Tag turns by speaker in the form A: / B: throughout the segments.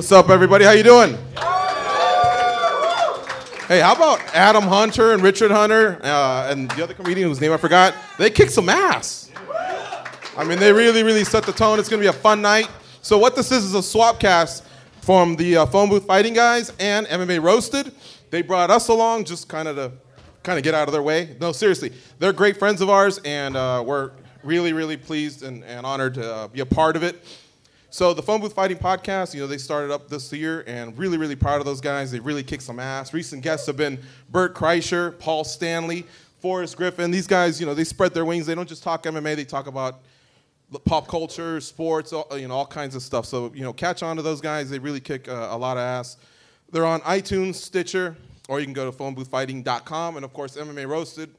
A: What's up, everybody? How you doing? Hey, how about Adam Hunter and Richard Hunter uh, and the other comedian whose name I forgot? They kicked some ass. I mean, they really, really set the tone. It's gonna be a fun night. So what this is is a swap cast from the uh, phone booth fighting guys and MMA roasted. They brought us along just kind of to kind of get out of their way. No, seriously, they're great friends of ours, and uh, we're really, really pleased and, and honored to uh, be a part of it. So the Phone Booth Fighting Podcast, you know, they started up this year, and really, really proud of those guys. They really kicked some ass. Recent guests have been Bert Kreischer, Paul Stanley, Forrest Griffin. These guys, you know, they spread their wings. They don't just talk MMA; they talk about pop culture, sports, all, you know, all kinds of stuff. So you know, catch on to those guys. They really kick uh, a lot of ass. They're on iTunes, Stitcher, or you can go to phoneboothfighting.com, and of course, MMA Roasted.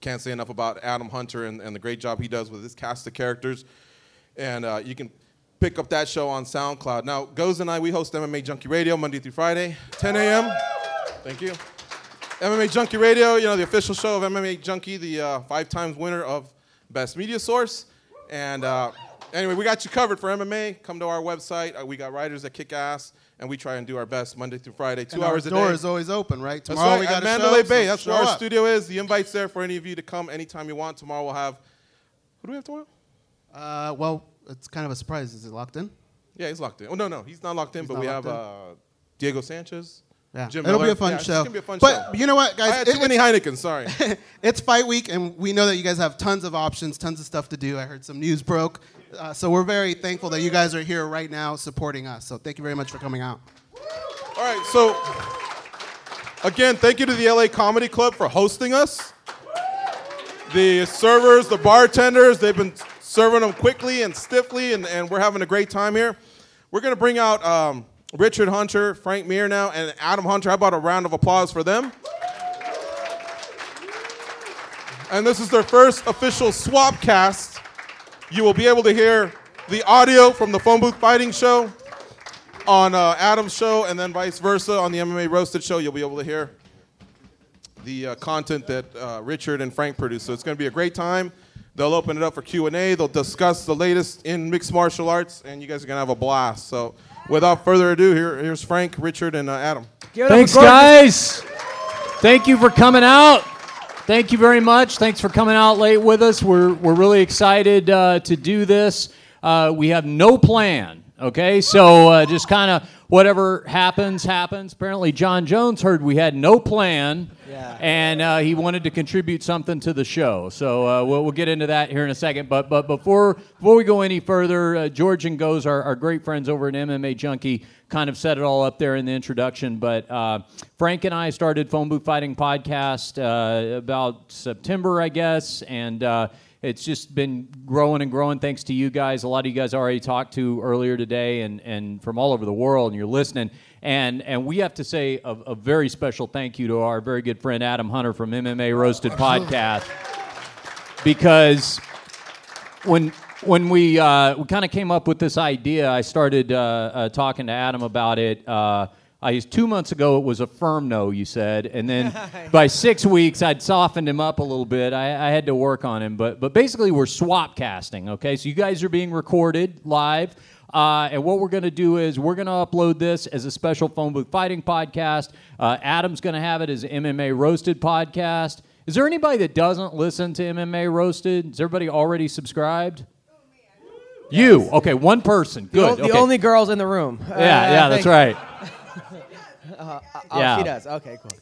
A: Can't say enough about Adam Hunter and, and the great job he does with his cast of characters. And uh, you can pick up that show on SoundCloud. Now, Goze and I, we host MMA Junkie Radio Monday through Friday, 10 a.m. Thank you. MMA Junkie Radio, you know, the official show of MMA Junkie, the uh, five times winner of Best Media Source. And uh, anyway, we got you covered for MMA. Come to our website. Uh, we got writers that kick ass, and we try and do our best Monday through Friday, two
B: and
A: hours a day.
B: door is always open, right?
A: That's
B: Tomorrow
A: right,
B: we got
A: Mandalay
B: show,
A: Bay.
B: so
A: That's where our
B: up.
A: studio is. The invite's there for any of you to come anytime you want. Tomorrow we'll have. Who do we have tomorrow?
B: Uh, well, it's kind of a surprise. Is it locked in?
A: Yeah, he's locked in. Oh no, no, he's not locked in.
B: He's
A: but we have uh, Diego Sanchez.
B: Yeah,
A: Jim
B: it'll
A: Miller.
B: be a fun
A: Yeah, it's
B: show.
A: gonna be a fun
B: but
A: show.
B: you know what, guys?
A: I had
B: It-
A: too many Heineken. Sorry.
B: it's fight week, and we know that you guys have tons of options, tons of stuff to do. I heard some news broke, uh, so we're very thankful that you guys are here right now supporting us. So thank you very much for coming out.
A: All right, so again, thank you to the LA Comedy Club for hosting us. The servers, the bartenders, they've been serving them quickly and stiffly, and, and we're having a great time here. We're going to bring out um, Richard Hunter, Frank Mir now, and Adam Hunter. How about a round of applause for them? And this is their first official swap cast. You will be able to hear the audio from the phone booth fighting show on uh, Adam's show, and then vice versa on the MMA Roasted show. You'll be able to hear the uh, content that uh, Richard and Frank produce. So it's going to be a great time. They'll open it up for Q and A. They'll discuss the latest in mixed martial arts, and you guys are going to have a blast. So without further ado, here, here's Frank, Richard, and uh, Adam.
C: Thanks, guys. Thank you for coming out. Thank you very much. Thanks for coming out late with us. We're, we're really excited uh, to do this. Uh, we have no plan, okay? So uh, just kind of whatever happens, happens. Apparently, Jon Jones heard we had no plan,
D: Yeah.
C: and uh, he wanted to contribute something to the show. So uh, we'll, we'll get into that here in a second. But, but before, before we go any further, uh, George and Goze, our, our great friends over at MMA Junkie, kind of set it all up there in the introduction. But uh, Frank and I started Phone Booth Fighting Podcast uh, about September, I guess, and uh, it's just been growing and growing thanks to you guys. A lot of you guys already talked to earlier today, and, and from all over the world, and you're listening. And and we have to say a, a very special thank you to our very good friend Adam Hunter from MMA Roasted Podcast because when when we uh, we kind of came up with this idea, I started uh, uh, talking to Adam about it. Uh, I two months ago it was a firm no, you said, and then by six weeks I'd softened him up a little bit. I, I had to work on him, but but basically we're swap casting. Okay, so you guys are being recorded live. Uh, and what we're going to do is we're going to upload this as a special phone booth fighting podcast. Uh, Adam's going to have it as MMA roasted podcast. Is there anybody that doesn't listen to MMA roasted? Is everybody already subscribed? You okay? One person.
D: The, o-
C: Good.
D: the
C: okay.
D: only girls in the room. Uh,
C: Yeah, yeah, that's right.
D: Oh,
C: Yeah.
D: she does. Okay, cool.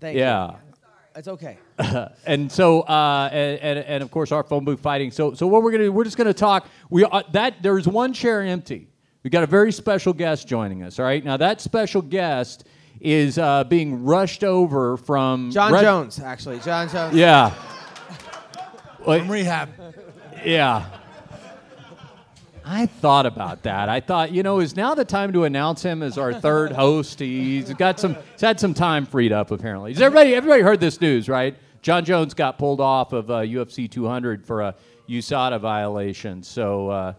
D: Thank you.
C: Yeah.
D: you. It's okay.
C: and so uh, and, and, and of course our phone booth fighting. So so what we're gonna do? We're just gonna talk. We uh, that there's one chair empty. We got a very special guest joining us. All right. Now that special guest is uh, being rushed over from
D: John
C: Red-
D: Jones, actually. Jon Jones.
C: Yeah.
E: From rehab.
C: Yeah. I thought about that. I thought, you know, is now the time to announce him as our third host? He's got some, he's had some time freed up apparently. Has everybody, everybody heard this news, right? Jon Jones got pulled off of uh, UFC 200 for a USADA violation. So, uh,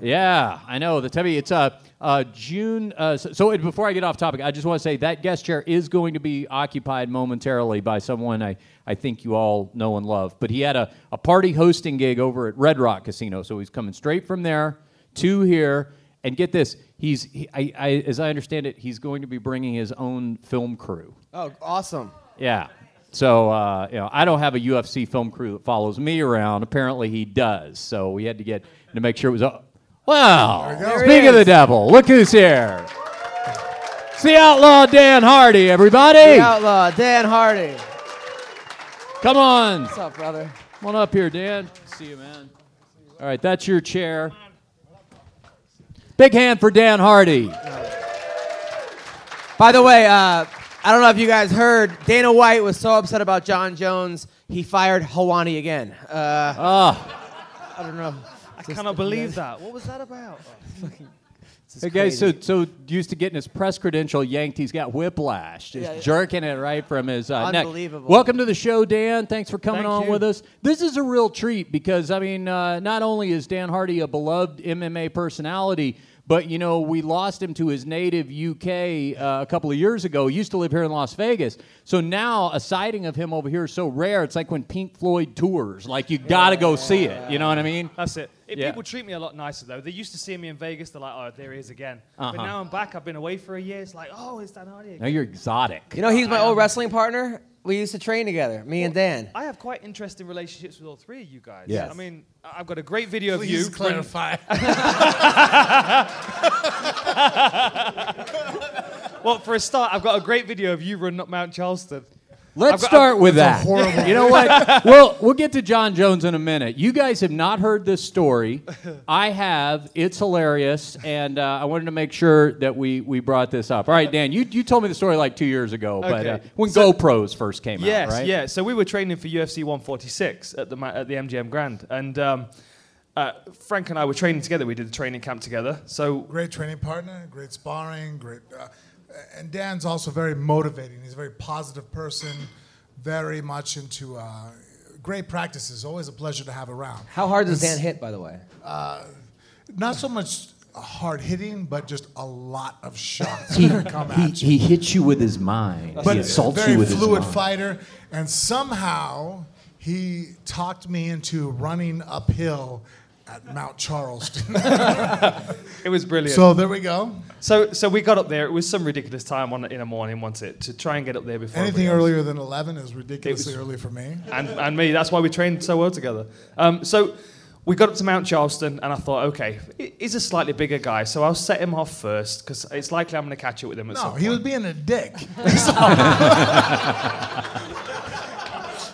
C: yeah, I know. The heavy. It's uh, uh, June. Uh, so, so it- before I get off topic, I just want to say that guest chair is going to be occupied momentarily by someone I, I think you all know and love. But he had a, a party hosting gig over at Red Rock Casino, so he's coming straight from there to here. and get this, he's he, I, I, as I understand it, he's going to be bringing his own film crew.
D: Oh, awesome.
C: Yeah. So uh, you know, I don't have a UFC film crew that follows me around. Apparently, he does. So we had to get to make sure it was. Uh, wow!
D: There
C: Speaking of the devil, look who's here. It's the outlaw Dan Hardy, everybody.
D: The outlaw, Dan Hardy.
C: Come on,
D: What's up, brother?
C: come on up here, Dan. See you, man. All right, that's your chair. Big hand for Dan Hardy.
D: By the way, uh, I don't know if you guys heard, Dana White was so upset about Jon Jones, he fired Helwani again. Uh,
C: Ah,
D: I don't know.
F: I cannot believe that. What was that about?
D: This
C: hey guys, so so used to getting his press credential yanked, he's got whiplash, just
D: Yeah, yeah.
C: jerking it right from his uh, neck.
D: Unbelievable.
C: Welcome to the show, Dan. Thanks for coming
F: Thank
C: on
F: you.
C: with us. This is a real treat because I mean, uh, not only is Dan Hardy a beloved MMA personality, but you know we lost him to his native UK uh, a couple of years ago. He used to live here in Las Vegas, so now a sighting of him over here is so rare. It's like when Pink Floyd tours. Like you got to go see it. You know what I mean?
F: That's it. It-
C: Yeah.
F: People treat me a lot nicer though. They used to see me in Vegas. They're like, "Oh, there he is again."
C: Uh-huh.
F: But now I'm back. I've been away for a year. It's like, "Oh, it's that Hardy."
C: Now you're exotic.
D: You know, he's my old wrestling partner. We used to train together, me and Dan.
F: I have quite interesting relationships with all three of you guys.
C: Yes.
F: I mean, I- I've got a great video of
E: Please
F: you.
E: clarify.
F: Well, for a start, I've got a great video of you running up Mount Charleston.
C: Let's
F: I've
C: start with that. You know what? well, we'll get to Jon Jones in a minute. You guys have not heard this story. I have. It's hilarious, and uh, I wanted to make sure that we, we brought this up. All right, Dan, you, you told me the story like two years ago, but uh, when
F: So-
C: GoPros first came
F: Yes,
C: out, right?
F: yeah. So we were training for UFC 146 at the at the MGM Grand, and um, uh, Frank and I were training together. We did the training camp together. So
E: great training partner, great sparring, great. Uh, and Dan's also very motivating. He's a very positive person, very much into uh, great practices. Always a pleasure to have around.
D: How hard does
E: It's
D: Dan hit, by the way?
E: Not so much hard hitting, but just a lot of shots
C: He,
E: come
C: he,
E: at you.
C: he hits you with his mind.
E: but
C: he assaults
E: very
C: you with
E: fluid
C: his
E: fighter, and somehow he talked me into running uphill at Mount Charleston.
F: it was brilliant.
E: so there we go.
F: So, so we got up there. It was some ridiculous time on, in the morning, wasn't it, to try and get up there before
E: Anything
F: everybody else.
E: earlier than 11 is ridiculously
F: It was-
E: early for me.
F: and, and me. That's why we trained so well together. Um, so we got up to Mount Charleston, and I thought, okay, he's a slightly bigger guy, so I'll set him off first because it's likely I'm going to catch up with him at
E: No,
F: some
E: he was being a dick.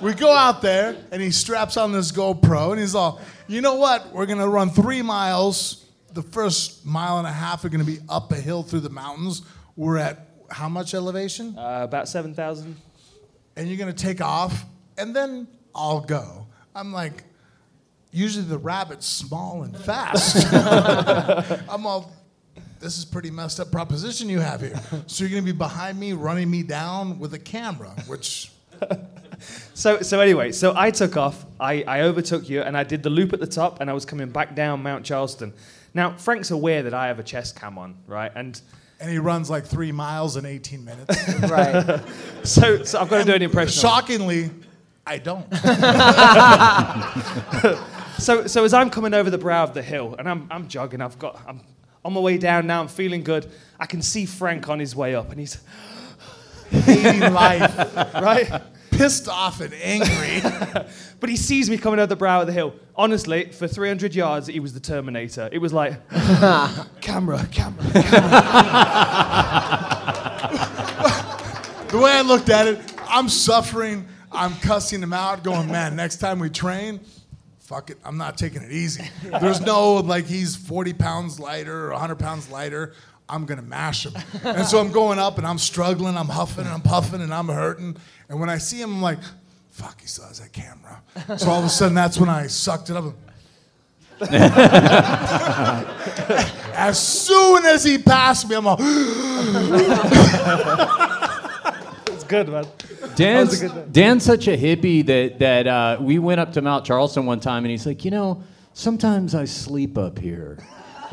E: we go out there, and he straps on this GoPro, and he's all, you know what? We're going to run three miles. The first mile and a half are going to be up a hill through the mountains. We're at how much elevation?
F: uh, about seven thousand.
E: and you're gonna take off, and then I'll go. I'm like, usually the rabbit's small and fast. I'm all, this is pretty messed up proposition you have here. So you're gonna be behind me, running me down with a camera, which
F: So, so anyway, so I took off. I, I overtook you, and I did the loop at the top, and I was coming back down Mount Charleston. Now, Frank's aware that I have a chest cam on, right? And
E: and he runs like three miles in 18 minutes.
D: Right.
F: so, so I've got to do an impression. of him.
E: Shockingly, I don't.
F: So, so as I'm coming over the brow of the hill, and I'm, I'm jogging, I've got, I'm on my way down now. I'm feeling good. I can see Frank on his way up, and he's
E: Hating life,
F: right.
E: Pissed off and angry.
F: But he sees me coming over the brow of the hill. Honestly, for 300 yards, he was the Terminator. It was like, camera, camera, camera.
E: The way I looked at it, I'm suffering. I'm cussing him out, going, man, next time we train, fuck it, I'm not taking it easy. There's no, like, he's 40 pounds lighter or 100 pounds lighter. I'm going to mash him. And so I'm going up and I'm struggling, I'm huffing and I'm puffing and I'm hurting. And when I see him, I'm like, fuck, he still has that camera. So all of a sudden, that's when I sucked it up. as soon as he passed me, I'm all,
F: It's good, man.
C: Dan's, Dan's such a hippie that, that uh, we went up to Mount Charleston one time and he's like, you know, sometimes I sleep up here.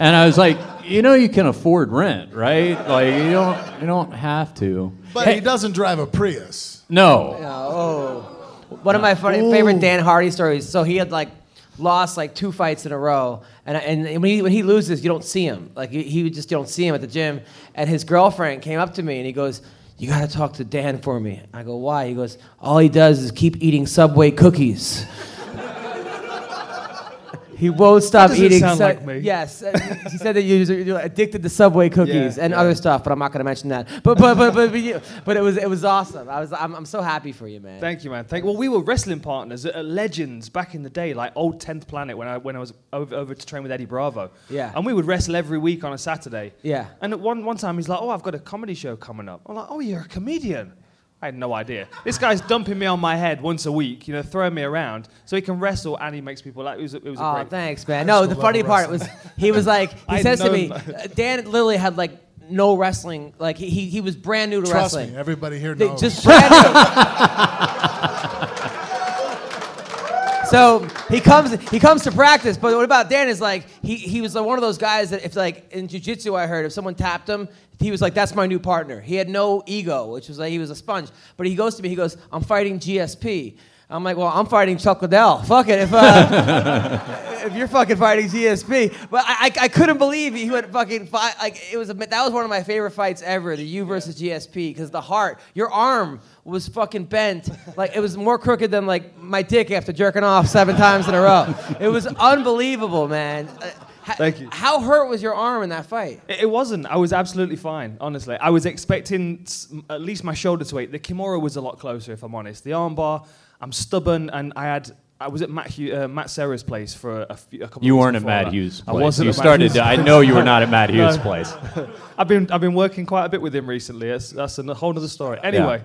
C: And I was like, you know, you can afford rent, right? Like you don't, you don't have to.
E: but
C: Hey,
E: he doesn't drive a Prius.
C: no.
D: Oh. One of my funny, favorite Dan Hardy stories. So he had like lost like two fights in a row, and and when he when he loses, you don't see him. Like he, he just you don't see him at the gym. And his girlfriend came up to me and he goes. You gotta talk to Dan for me. I go, why? He goes, all he does is keep eating Subway cookies. He won't stop eating.
F: sound like me.
D: Yes, uh, he said that you're, you're addicted to Subway cookies
F: Yeah,
D: and
F: yeah.
D: other stuff, but I'm not going to mention that. But but but but, but, you- but it was it was awesome. I was I'm, I'm so happy for you, man.
F: Thank you, man. Thank. Well, we were wrestling partners at, at Legends back in the day, like old Tenth Planet, when I when I was over, over to train with Eddie Bravo.
D: Yeah.
F: And we would wrestle every week on a Saturday.
D: Yeah.
F: And at one one time he's like, "Oh, I've got a comedy show coming up." I'm like, "Oh, you're a comedian." I had no idea. This guy's dumping me on my head once a week, you know, throwing me around so he can wrestle and he makes people laugh. It was, a- it was a
D: Oh,
F: great.
D: thanks, man. No, the funny part was he was like
F: I
D: he says to me,
F: him.
D: uh, Dan literally had like no wrestling. Like he he, he was brand new to
E: Trust
D: wrestling.
E: me, everybody here
D: They-
E: knows.
D: just brand new. so he comes he comes to practice, but what about Dan is like he he was one of those guys that if like in jiu-jitsu I heard if someone tapped him, he was like that's my new partner. He had no ego, which was like he was a sponge. But he goes to me, he goes, I'm fighting GSP. I'm like, well, I'm fighting Chuck Liddell. Fuck it, if uh, if you're fucking fighting GSP. But I, I, I couldn't believe he would fucking fight. Like it was a, that was one of my favorite fights ever, the you versus GSP, because the heart, your arm was fucking bent. Like it was more crooked than like my dick after jerking off seven times in a row. It was unbelievable, man. Uh,
F: Thank you.
D: How hurt was your arm in that fight?
F: It it wasn't. I was absolutely fine, honestly. I was expecting s- at least my shoulder to ache. The Kimura was a lot closer, if I'm honest. The armbar, I'm stubborn, and I had. I was at Matt, Hugh, uh, Matt Serra's place for a, few, a couple.
C: You
F: of
C: weren't at Matt
F: that.
C: Hughes'
F: I
C: place.
F: wasn't
C: you
F: at Matt
C: started.
F: Hughes'
C: I know you were not at Matt Hughes'
F: No.
C: place.
F: I've been I've been working quite a bit with him recently. That's, that's a whole other story. Anyway,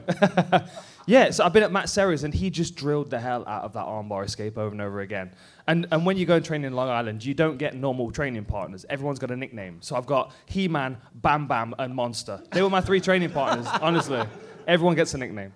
F: yeah. So I've been at Matt Serra's and he just drilled the hell out of that armbar escape over and over again. And and when you go and train in Long Island, you don't get normal training partners. Everyone's got a nickname. So I've got He Man, Bam Bam, and Monster. They were my three training partners. Honestly, everyone gets a nickname.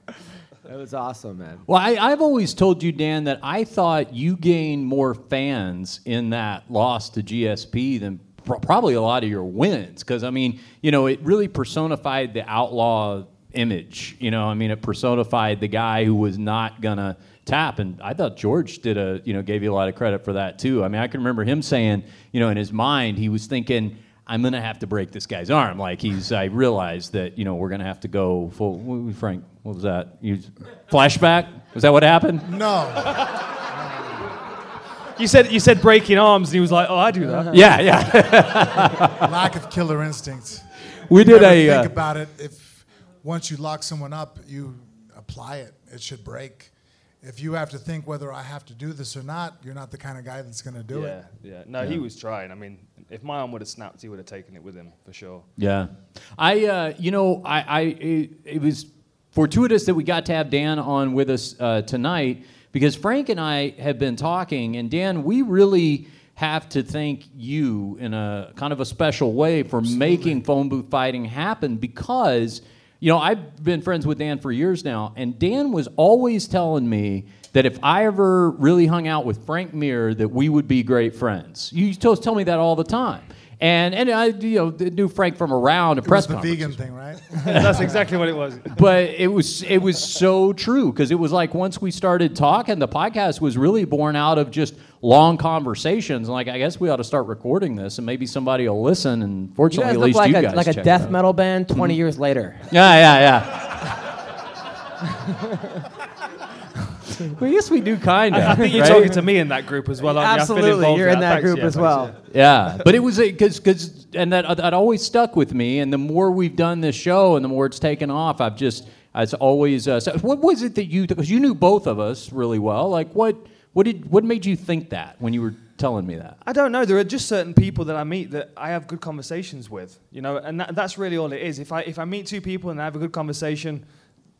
D: It was awesome, man.
C: Well, I, I've always told you, Dan, that I thought you gained more fans in that loss to GSP than pr- probably a lot of your wins. Because, I mean, you know, it really personified the outlaw image. You know, I mean, it personified the guy who was not to tap. And I thought George did a, you know, gave you a lot of credit for that, too. I mean, I can remember him saying, you know, in his mind, he was thinking, I'm gonna have to break this guy's arm. Like he's, I realized that you know we're gonna have to go full. Frank, what was that? You, flashback? Was that what happened?
E: no,
F: You said you said breaking arms, and he was like, "Oh, I do that."
C: Yeah, yeah.
E: lack of killer instincts.
C: we
E: You
C: did
E: never
C: a.
E: think
C: Uh,
E: about it. If once you lock someone up, you apply it. It should break. If you have to think whether I have to do this or not, you're not the kind of guy that's going to do
F: yeah,
E: it.
F: yeah. yeah. No, he was trying. I mean, if my arm would have snapped, he would have taken it with him for sure.
C: yeah, I. Uh, you know, I. I it, it was fortuitous that we got to have Dan on with us uh, tonight because Frank and I have been talking, and Dan, we really have to thank you in a kind of a special way for making phone booth fighting happen because you know I've been friends with Dan for years now, and Dan was always telling me that if I ever really hung out with Frank Mir, that we would be great friends. You used to tell me that all the time. And, and I you know knew Frank from around a
E: It
C: press
E: was the
C: conference
E: vegan thing, right?
F: That's exactly what it was.
C: but it was it was so true because it was like once we started talking, the podcast was really born out of just long conversations. And like, I guess we ought to start recording this, and maybe somebody will listen. And
D: You
C: fortunately,
D: guys
C: at least
D: like
C: you
D: a
C: guys
D: like a death metal band 20 mm-hmm. years later.
C: Yeah, yeah, yeah. well, yes, we do kind of.
F: I think you're talking to me in that group as well. aren't? I feel
D: Absolutely,
F: involved
D: you're in that
F: Thanks,
D: group
F: yeah,
D: as
F: thanks,
D: well.
F: yeah.
C: Yeah, but it was because because and that that always stuck with me. And the more we've done this show, and the more it's taken off, I've just it's always. Uh, so what was it that you because you knew both of us really well? Like what what did what made you think that when you were telling me that?
F: I don't know. There are just certain people that I meet that I have good conversations with, you know, and that, that's really all it is. If I if I meet two people and I have a good conversation,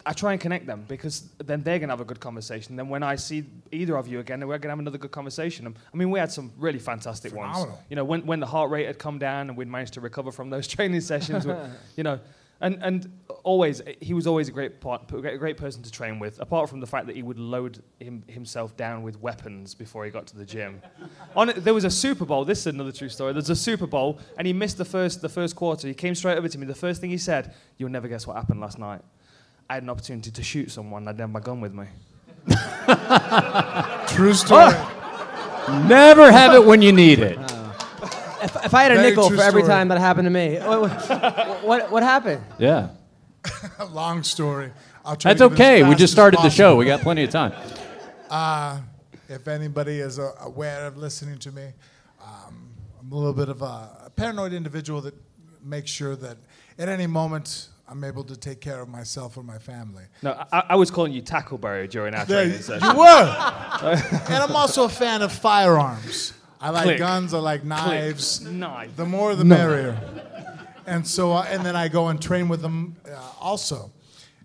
F: I try and connect them because then they're gonna have a good conversation. Then when I see either of you again, we're gonna have another good conversation. Um, I mean, we had some really fantastic ones. You know, when when the heart rate had come down and we'd managed to recover from those training sessions, you know. And, and always, he was always a great, part, a great person to train with, apart from the fact that he would load him, himself down with weapons before he got to the gym. On it, there was a Super Bowl. This is another true story. There's a Super Bowl, and he missed the first, the first quarter. He came straight over to me. The first thing he said, "You'll never guess what happened last night. I had an opportunity to shoot someone. I didn't have my gun with me."
E: True story.
C: Never have it when you need it.
D: If, if I had a
E: Very
D: nickel
E: true
D: for every
E: story.
D: time that happened to me, what, what, what, what happened?
C: Yeah.
E: Long story. I'll try
C: That's
E: to get as
C: okay. We
E: fast
C: just
E: as
C: started the show.
E: possible.
C: We got plenty of time.
E: if anybody is uh, aware of listening to me, um, I'm a little bit of a, a paranoid individual that makes sure that at any moment I'm able to take care of myself or my family.
F: No, I, I was calling you Tackleberry during our
E: There
F: training
E: you,
F: session.
E: you were. and I'm also a fan of firearms. I like
F: Click.
E: guns. I like knives.
F: Knife.
E: The more, the merrier. And so, uh, and then I go and train with them uh, also.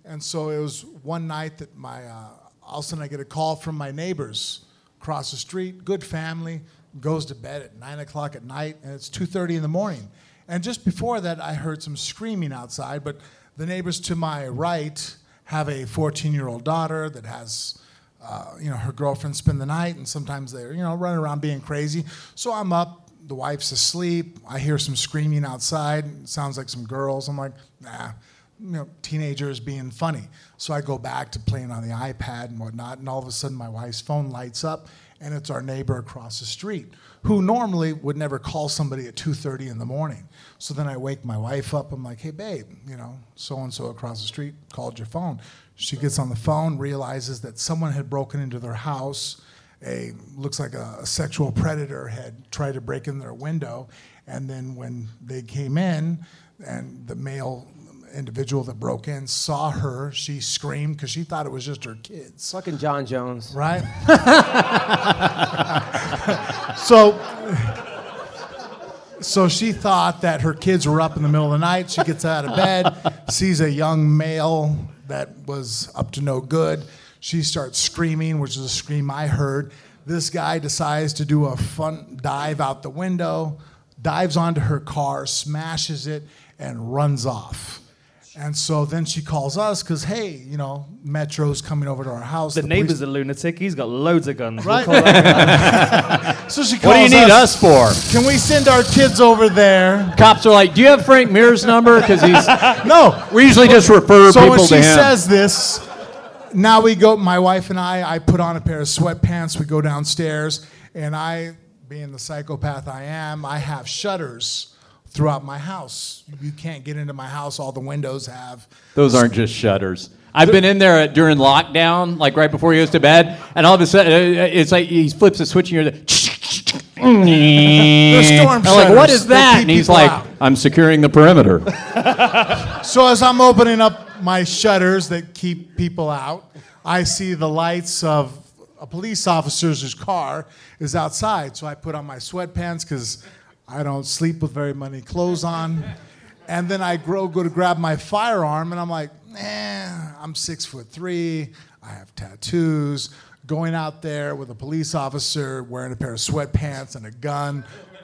E: And so it was one night that my, uh, all of a sudden I get a call from my neighbors across the street. Good family, goes to bed at nine o'clock at night, and it's two thirty in the morning. And just before that, I heard some screaming outside. But the neighbors to my right have a 14-year-old daughter that has uh, you know, her girlfriend spend the night, and sometimes they're, you know, running around being crazy. So I'm up, the wife's asleep. I hear some screaming outside. It sounds like some girls. I'm like, nah, you know, teenagers being funny. So I go back to playing on the iPad and whatnot, and all of a sudden my wife's phone lights up, and it's our neighbor across the street, who normally would never call somebody at 2:30 in the morning. So then I wake my wife up. I'm like, hey babe, you know, so and so across the street called your phone. She gets on the phone, realizes that someone had broken into their house. A looks like a, a sexual predator had tried to break in their window, and then when they came in, and the male individual that broke in saw her, she screamed because she thought it was just her kids
D: Fucking Jon Jones.
E: right? so, so she thought that her kids were up in the middle of the night. She gets out of bed, sees a young male that was up to no good. She starts screaming, which is a scream I heard. This guy decides to do a fun dive out the window, dives onto her car, smashes it, and runs off. And so then she calls us because, hey, you know, Metro's coming over to our house.
F: The,
E: police-
F: neighbor's a lunatic. He's got loads of guns.
E: Right.
F: We'll call
E: So she calls
C: What do you need us for?
E: Can we send our kids over there?
C: Cops are like, "Do you have Frank Mir's number?" Because he's.
E: No.
C: We usually just refer people to him.
E: So when
C: people
E: she
C: him.
E: says this, now we go. My wife and I. I put on a pair of sweatpants. We go downstairs, and I, being the psychopath I am, I have shutters throughout my house. You can't get into my house. All the windows have.
C: Those aren't just shutters. I've been in there during lockdown, like right before he goes to bed, and all of a sudden uh, it's like he flips a switch and you're the.
E: storm
C: I'm like, what is that? And he's like,
E: out.
C: I'm securing the perimeter.
E: So as I'm opening up my shutters that keep people out, I see the lights of a police officer's car is outside. So I put on my sweatpants because I don't sleep with very many clothes on. And then I grow, go to grab my firearm, and I'm like, eh, I'm six foot three. I have tattoos. Going out there with a police officer wearing a pair of sweatpants and a gun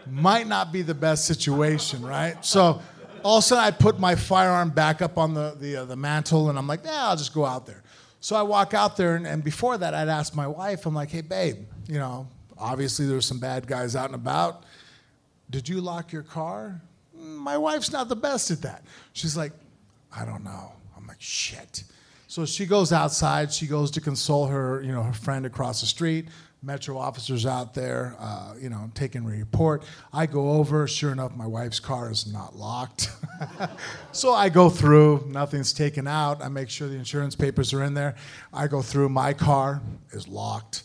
E: might not be the best situation, right? So all of a sudden, I put my firearm back up on the, the, uh, the mantle, and I'm like, yeah, I'll just go out there. So I walk out there, and, and before that, I'd ask my wife, I'm like, hey, babe, you know, obviously there's some bad guys out and about. Did you lock your car? "Mm, My wife's not the best at that. She's like, I don't know. I'm like, shit. So she goes outside. She goes to console her, you know, her friend across the street. Metro officers out there, uh, you know, taking a report. I go over. Sure enough, my wife's car is not locked. so I go through. Nothing's taken out. I make sure the insurance papers are in there. I go through. My car is locked.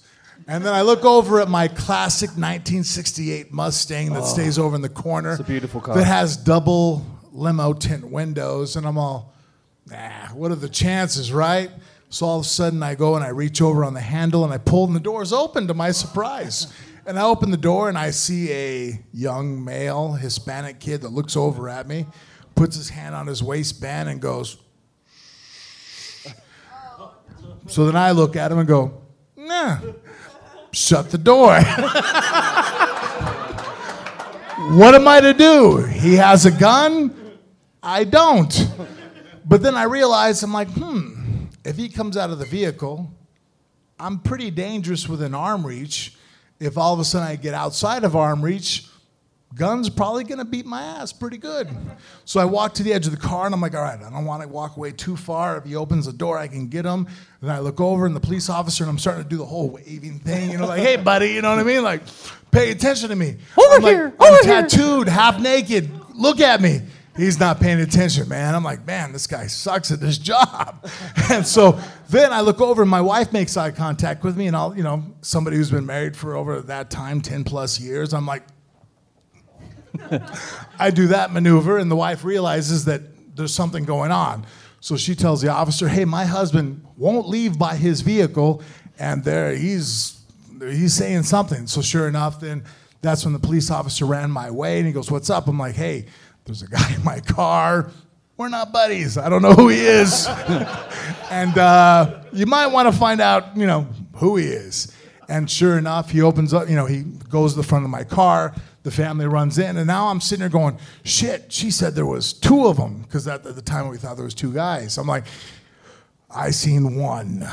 E: And then I look over at my classic 1968 Mustang that oh, stays over in the corner. It's
F: a beautiful car.
E: That has double limo tint windows, and I'm all, nah, what are the chances, right? So all of a sudden I go and I reach over on the handle and I pull and the door's open to my surprise. And I open the door and I see a young male Hispanic kid that looks over at me, puts his hand on his waistband and goes, so then I look at him and go, nah, shut the door. what am I to do? He has a gun. I don't. But then I realize I'm like, hmm, if he comes out of the vehicle, I'm pretty dangerous within arm reach. If all of a sudden I get outside of arm reach, Gun's probably gonna beat my ass pretty good. So I walk to the edge of the car and I'm like, all right, I don't want to walk away too far. If he opens the door, I can get him. And I look over and the police officer and I'm starting to do the whole waving thing, you know, like, hey buddy, you know what I mean? Like, pay attention to me.
D: Over
E: I'm like,
D: here,
E: I'm
D: over here.
E: tattooed, half naked. Look at me. He's not paying attention, man. I'm like, man, this guy sucks at this job. And so then I look over and my wife makes eye contact with me, and I'll, you know, somebody who's been married for over that time, 10 plus years, I'm like, I do that maneuver, and the wife realizes that there's something going on. So she tells the officer, "Hey, my husband won't leave by his vehicle, and there he's he's saying something." So sure enough, then that's when the police officer ran my way, and he goes, "What's up?" I'm like, "Hey, there's a guy in my car. We're not buddies. I don't know who he is, and uh, you might want to find out, you know, who he is." And sure enough, he opens up, you know, he goes to the front of my car. The family runs in, and now I'm sitting there going, shit, she said there was two of them, because at the time we thought there was two guys. I'm like, I seen one.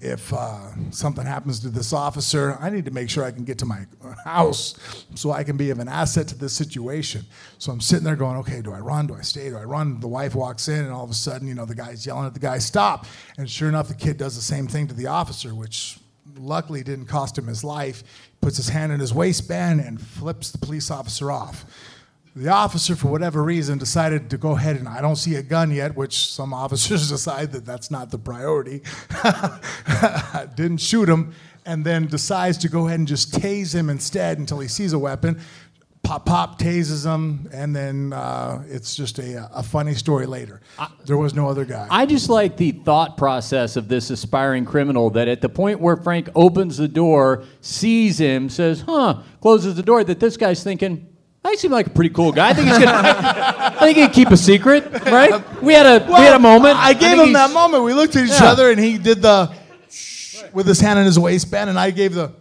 E: If uh, something happens to this officer, I need to make sure I can get to my house so I can be of an asset to this situation. So I'm sitting there going, okay, do I run? Do I stay? Do I run? The wife walks in, and all of a sudden, you know, the guy's yelling at the guy, stop. And sure enough, the kid does the same thing to the officer, which luckily didn't cost him his life. Puts his hand in his waistband and flips the police officer off. The officer, for whatever reason, decided to go ahead and I don't see a gun yet, which some officers decide that that's not the priority. Didn't shoot him, and then decides to go ahead and just tase him instead until he sees a weapon. Pop, pop, tases him, and then uh, it's just a, a funny story later. there was no other guy.
C: I just like the thought process of this aspiring criminal that at the point where Frank opens the door, sees him, says, huh, closes the door, that this guy's thinking, I seem like a pretty cool guy. I think he's gonna. I think he'd keep a secret, right? We had a we had a moment.
E: I gave
C: think
E: him that moment. We looked at each
C: Yeah.
E: other, and he did the with his hand in his waistband, and I gave the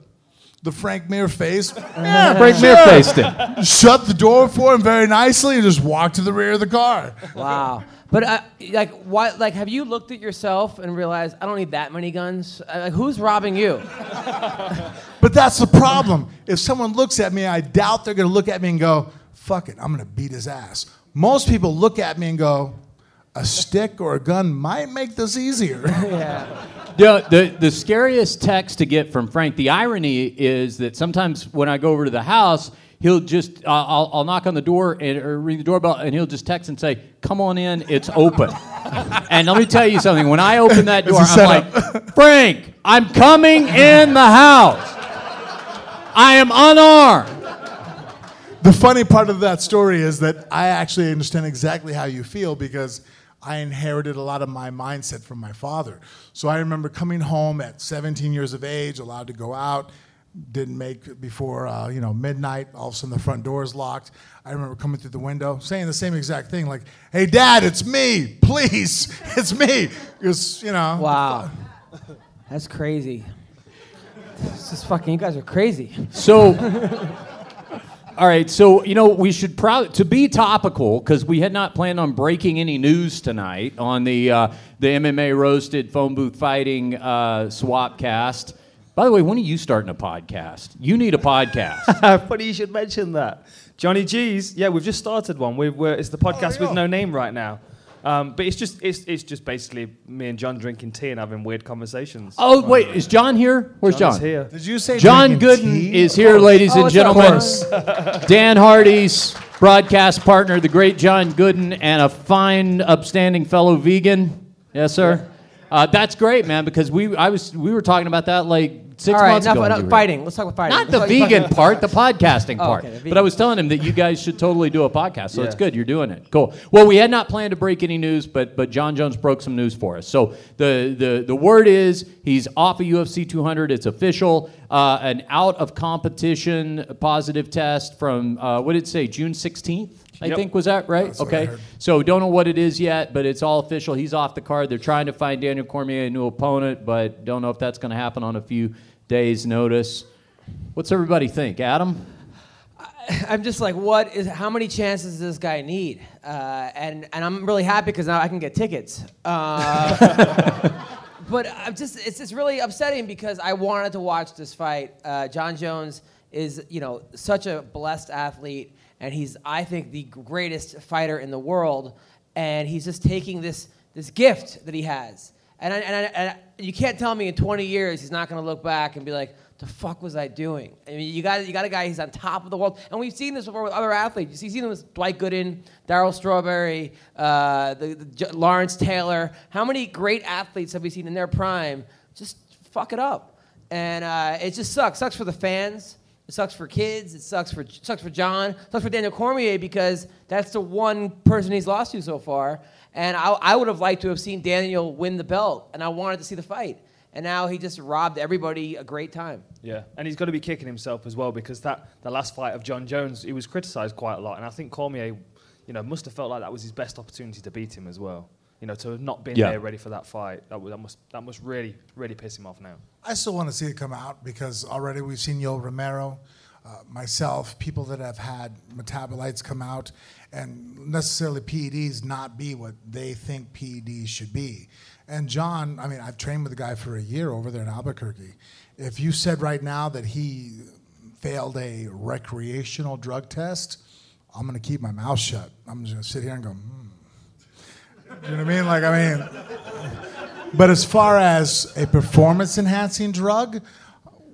E: the Frank Mir face.
C: Yeah, Frank Mir faced it.
E: Shut the door for him very nicely, and just walked to the rear of the car.
D: Wow. But uh, like, why? Like, have you looked at yourself and realized I don't need that many guns? Uh, Like, who's robbing you?
E: But that's the problem. If someone looks at me, I doubt they're going to look at me and go, "Fuck it, I'm going to beat his ass." Most people look at me and go, "A stick or a gun might make this easier."
D: Yeah.
C: The, the, the scariest text to get from Frank, the irony is that sometimes when I go over to the house, he'll just, uh, I'll, I'll knock on the door and, or ring the doorbell, and he'll just text and say, Come on in, it's open. and let me tell you something. When I open that door,
E: It's a
C: I'm like, Frank, I'm coming in the house. I am unarmed.
E: The funny part of that story is that I actually understand exactly how you feel because I inherited a lot of my mindset from my father. So I remember coming home at 17 years of age, allowed to go out, didn't make it before uh, you know midnight. All of a sudden, the front door is locked. I remember coming through the window, saying the same exact thing, like, "Hey, Dad, it's me. Please, it's me." Because you know,
D: Wow. That's crazy. This is fucking. You guys are crazy.
C: So, all right. So you know we should probably to be topical because we had not planned on breaking any news tonight on the uh, the MMA roasted phone booth fighting uh, swap cast. By the way, when are you starting a podcast? You need a podcast.
F: Funny you should mention that. Johnny G's, yeah, we've just started one. We've, we're, it's the podcast
E: there you
F: with no name right now. Um, but it's just it's, it's just basically me and John drinking tea and having weird conversations.
C: oh wait, is John here? Where's
F: John's
C: John?
F: here.
E: did you say
C: John
E: drinking
C: Gooden
E: tea?
C: is here, ladies
D: Oh,
C: and
D: what's up,
C: gentlemen. Dan Hardy's broadcast partner, the great John Gooden, and a fine, upstanding fellow vegan. Yes, sir. Uh, that's great, man. Because we, I was, we were talking about that like six
D: All right,
C: months
D: enough,
C: ago.
D: enough fighting. Let's talk about fighting.
C: Not
D: Let's
C: the vegan part, the podcasting
D: Oh,
C: part.
D: okay, the
C: but I was telling him that you guys should totally do a podcast, so it's good. You're doing it. Cool. Well, we had not planned to break any news, but but Jon Jones broke some news for us. So the the the word is he's off of UFC 200. It's official. Uh, an out of competition positive test from uh, what did it say? June 16th. I
F: Yep.
C: think was that right?
E: what I
C: okay.
E: heard.
C: So don't know what it is yet, but it's all official. He's off the card. They're trying to find Daniel Cormier a new opponent, but don't know if that's going to happen on a few days' notice. What's everybody think, Adam?
D: I'm just like, what is? How many chances does this guy need? Uh, and and I'm really happy because now I can get tickets. Uh, but I'm just, it's just really upsetting because I wanted to watch this fight. Uh, Jon Jones is, you know, such a blessed athlete, and he's, I think, the greatest fighter in the world, and he's just taking this this gift that he has, and I, and, I, and you can't tell me in 20 years he's not going to look back and be like, the fuck was I doing? I mean, you got you got a guy he's on top of the world, and we've seen this before with other athletes. You've seen them with Dwight Gooden, Darryl Strawberry, uh, the, the J- Lawrence Taylor. How many great athletes have we seen in their prime just fuck it up? And uh, it just sucks. Sucks for the fans. It sucks for kids. It sucks for sucks for John. It sucks for Daniel Cormier because that's the one person he's lost to so far. And I, I would have liked to have seen Daniel win the belt, and I wanted to see the fight. And now he just robbed everybody a great time.
F: Yeah, and he's got to be kicking himself as well because that the last fight of Jon Jones, he was criticised quite a lot, and I think Cormier, you know, must have felt like that was his best opportunity to beat him as well. You know, to have not been
C: Yeah.
F: there ready for that fight, that, was, that must that must really really piss him off now.
E: I still want to see it come out because already we've seen Yoel Romero, uh, myself, people that have had metabolites come out, and necessarily PEDs not be what they think PEDs should be. And John, I mean, I've trained with the guy for a year over there in Albuquerque. If you said right now that he failed a recreational drug test, I'm going to keep my mouth shut. I'm just going to sit here and go, hmm. You know what I mean? Like, I mean, but as far as a performance enhancing drug,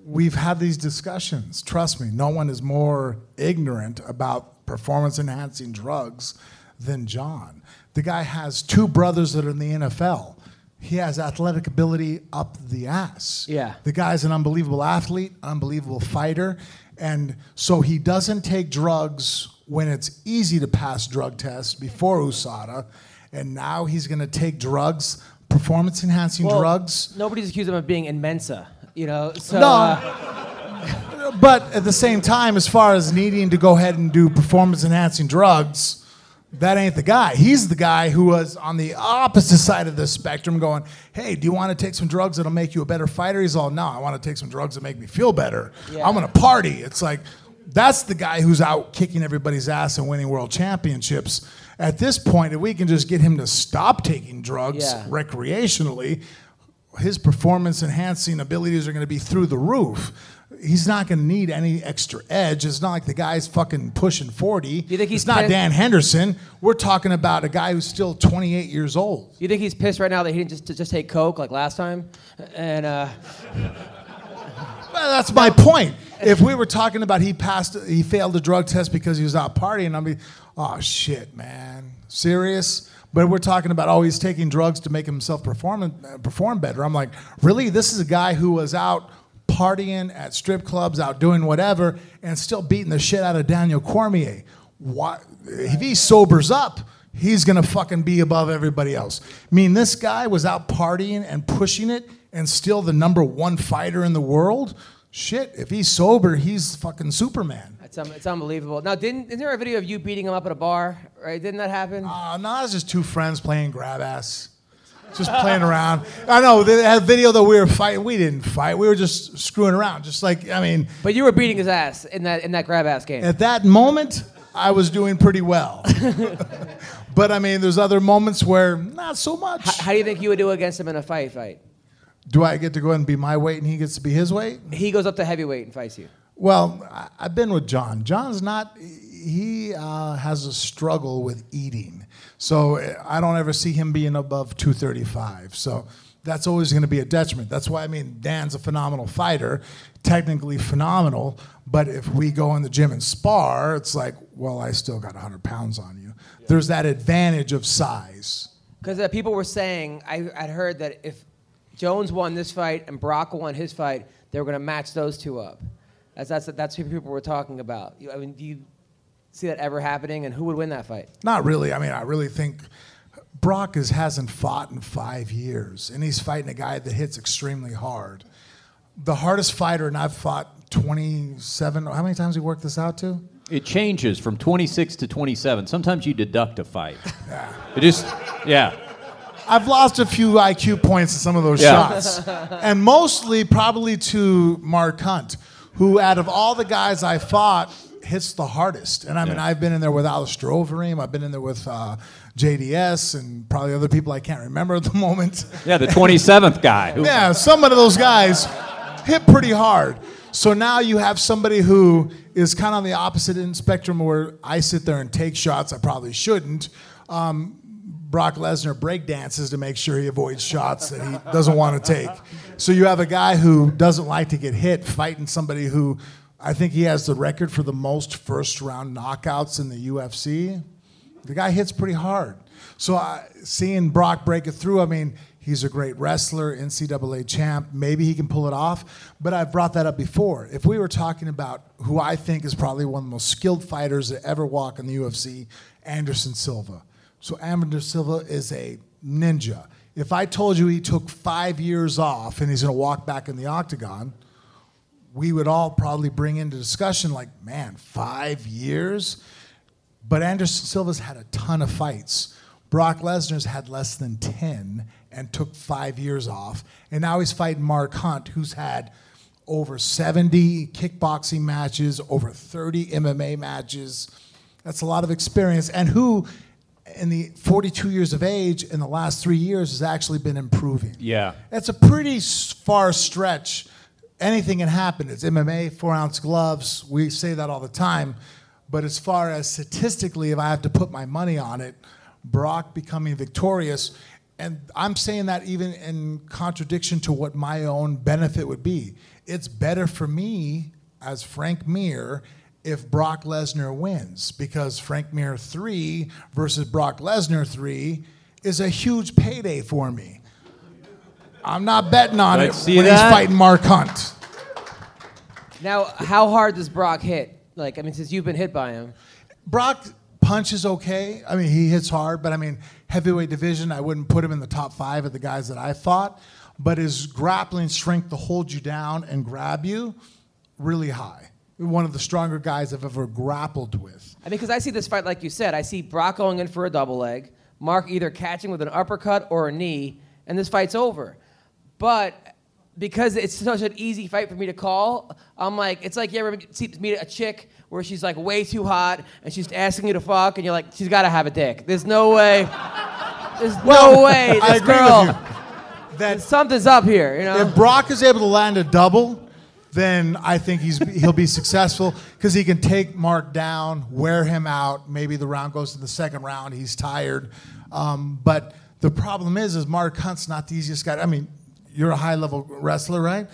E: we've had these discussions. Trust me, no one is more ignorant about performance enhancing drugs than John. The guy has two brothers that are in the NFL. He has athletic ability up the ass.
D: Yeah.
E: The guy's an unbelievable athlete, unbelievable fighter. And so he doesn't take drugs when it's easy to pass drug tests before USADA. And now he's going to take drugs, performance enhancing
D: Well,
E: drugs.
D: Nobody's accused him of being in Mensa, you know. So
E: No.
D: uh,
E: But at the same time, as far as needing to go ahead and do performance enhancing drugs, that ain't the guy. He's the guy who was on the opposite side of the spectrum going, hey, do you want to take some drugs that'll make you a better fighter? He's all, no, I want to take some drugs that make me feel better.
D: Yeah.
E: I'm going to party. It's like, that's the guy who's out kicking everybody's ass and winning world championships. At this point, if we can just get him to stop taking drugs
D: Yeah.
E: recreationally, his performance enhancing abilities are going to be through the roof. He's not going to need any extra edge. It's not like the guy's fucking pushing 40.
D: You think he's
E: it's not
D: pissed-
E: Dan Henderson. We're talking about a guy who's still 28 years old.
D: you think he's pissed right now that he didn't just just take coke like last time? And uh,
E: Well, that's my point. If we were talking about he passed, he failed a drug test because he was out partying, I'd be, oh shit, man, serious. But we're talking about oh, he's taking drugs to make himself perform perform better. I'm like, really? This is a guy who was out partying at strip clubs, out doing whatever, and still beating the shit out of Daniel Cormier. If he sobers up, he's gonna fucking be above everybody else. I mean, this guy was out partying and pushing it, and still the number one fighter in the world. Shit, if he's sober, he's fucking Superman.
D: it's, um, it's unbelievable. Now, didn't isn't there a video of you beating him up at a bar? Right? Didn't that happen?
E: Uh, no, it's just two friends playing grab ass. Just playing around. I know they had a video that we were fighting. We didn't fight. We were just screwing around. Just like I mean,
D: but you were beating his ass in that in that grab ass game.
E: at that moment, I was doing pretty well. but I mean, there's other moments where not so much.
D: How, how do you think you would do against him in a fight? Fight.
E: Do I get to go ahead and be my weight and he gets to be his weight?
D: He goes up to heavyweight and fights you.
E: Well, I- I've been with John. John's not, he uh, has a struggle with eating. So uh, I don't ever see him being above 235. So that's always going to be a detriment. That's why, I mean, Dan's a phenomenal fighter, technically phenomenal. But if we go in the gym and spar, it's like, well, I still got 100 pounds on you. There's that advantage of size.
D: Because uh, people were saying, I, I'd heard that if Jones won this fight and Brock won his fight, they were going to match those two up. That's, that's, that's what people were talking about. You, I mean, do you see that ever happening? And who would win that fight?
E: Not really. I mean, I really think Brock is, hasn't fought in five years, and he's fighting a guy that hits extremely hard. The hardest fighter, and I've fought 27. How many times we worked this out to?
C: It changes from 26 to 27. Sometimes you deduct a fight. It just, yeah.
E: I've lost a few IQ points in some of those
C: Yeah.
E: shots, and mostly probably to Mark Hunt, who out of all the guys I fought hits the hardest. And I mean,
C: Yeah.
E: I've been in there with Alistair Overeem, I've been in there with uh, JDS, and probably other people I can't remember at the moment.
C: Yeah, the 27th guy. who-
E: Yeah, some of those guys. hit pretty hard. So now you have somebody who is kind of on the opposite end spectrum where I sit there and take shots I probably shouldn't. Um, Brock Lesnar breakdances to make sure he avoids shots that he doesn't want to take. So you have a guy who doesn't like to get hit fighting somebody who I think he has the record for the most first round knockouts in the UFC. The guy hits pretty hard. So uh, seeing Brock break it through, I mean, he's a great wrestler, NCAA champ. Maybe he can pull it off. But I've brought that up before. If we were talking about who I think is probably one of the most skilled fighters that ever walk in the UFC, Anderson Silva. So Anderson Silva is a ninja. If I told you he took five years off and he's going to walk back in the octagon, we would all probably bring into discussion like, man, five years? But Anderson Silva's had a ton of fights. Brock Lesnar's had less than 10 and took five years off. And now he's fighting Mark Hunt, who's had over 70 kickboxing matches, over 30 MMA matches. That's a lot of experience. And who, in the 42 years of age, in the last three years, has actually been improving.
C: Yeah.
E: That's a pretty far stretch. Anything can happen. It's MMA, four ounce gloves. We say that all the time. But as far as statistically, if I have to put my money on it, Brock becoming victorious, and I'm saying that even in contradiction to what my own benefit would be. It's better for me as Frank Mir if Brock Lesnar wins because Frank Mir 3 versus Brock Lesnar 3 is a huge payday for me. I'm not betting on
C: Let's
E: it
C: see
E: when
C: that.
E: he's fighting Mark Hunt.
D: Now, how hard does Brock hit? Like, I mean, since you've been hit by him.
E: Brock punches okay. I mean, he hits hard, but I mean, heavyweight division, I wouldn't put him in the top five of the guys that I fought. But his grappling strength to hold you down and grab you, really high. One of the stronger guys I've ever grappled with.
D: I mean, because I see this fight, like you said, I see Brock going in for a double leg, Mark either catching with an uppercut or a knee, and this fight's over. But because it's such an easy fight for me to call, I'm like, it's like you ever see, meet a chick where she's like way too hot and she's asking you to fuck, and you're like, she's got to have a dick. There's no way. There's no way
E: I
D: this
E: agree
D: girl.
E: with you. That
D: Something's up here, you know.
E: if Brock is able to land a double, then I think he's he'll be successful because he can take Mark down, wear him out. Maybe the round goes to the second round. He's tired, um, but the problem is, is Mark Hunt's not the easiest guy. I mean, you're a high level wrestler, right?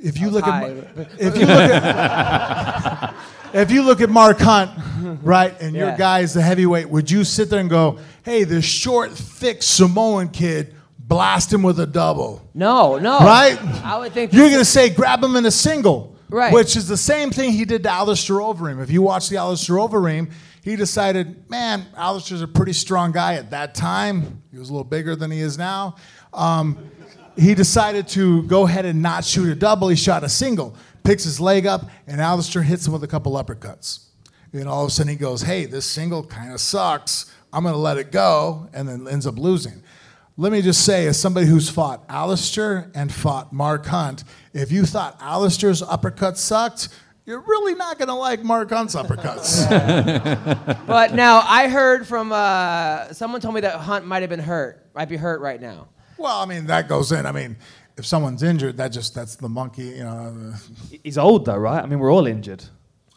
E: If you look
D: high,
E: at if you look at if you look at Mark Hunt, right, and your
D: guy
E: is the heavyweight, would you sit there and go, "Hey, this short, thick Samoan kid, blast him with a double"?
D: no, no.
E: Right?
D: I would think
E: You're going to say grab him in a single.
D: Right.
E: Which is the same thing he did to Alistair Overeem. If you watch the Alistair Overeem, he decided, man, Alistair's a pretty strong guy at that time. He was a little bigger than he is now. Um, he decided to go ahead and not shoot a double. He shot a single, picks his leg up, and Alistair hits him with a couple uppercuts. And all of a sudden he goes, hey, this single kind of sucks. I'm going to let it go, and then ends up losing. Let me just say, as somebody who's fought Alistair and fought Mark Hunt, if you thought Alistair's uppercut sucked, you're really not going to like Mark Hunt's uppercuts.
D: But now I heard from uh, someone told me that Hunt might have been hurt, might be hurt right now.
E: well, I mean, that goes in. I mean, if someone's injured, that just that's the monkey. You know,
F: He's old though, right? I mean, we're all injured.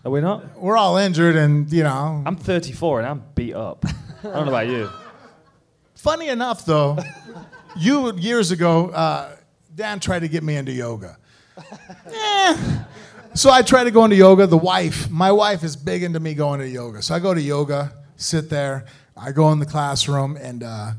F: Are we not?
E: we're all injured, and you know.
F: I'm 34 and I'm beat up. I don't know about you.
E: Funny enough, though, you years ago, uh, Dan tried to get me into yoga. Eh. So I tried to go into yoga. The wife, my wife, is big into me going to yoga. So I go to yoga, sit there. I go in the classroom, and uh,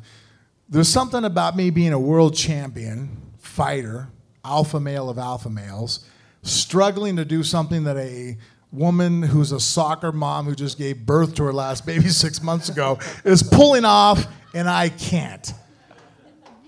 E: there's something about me being a world champion fighter, alpha male of alpha males, struggling to do something that a woman who's a soccer mom who just gave birth to her last baby six months ago is pulling off, and I can't.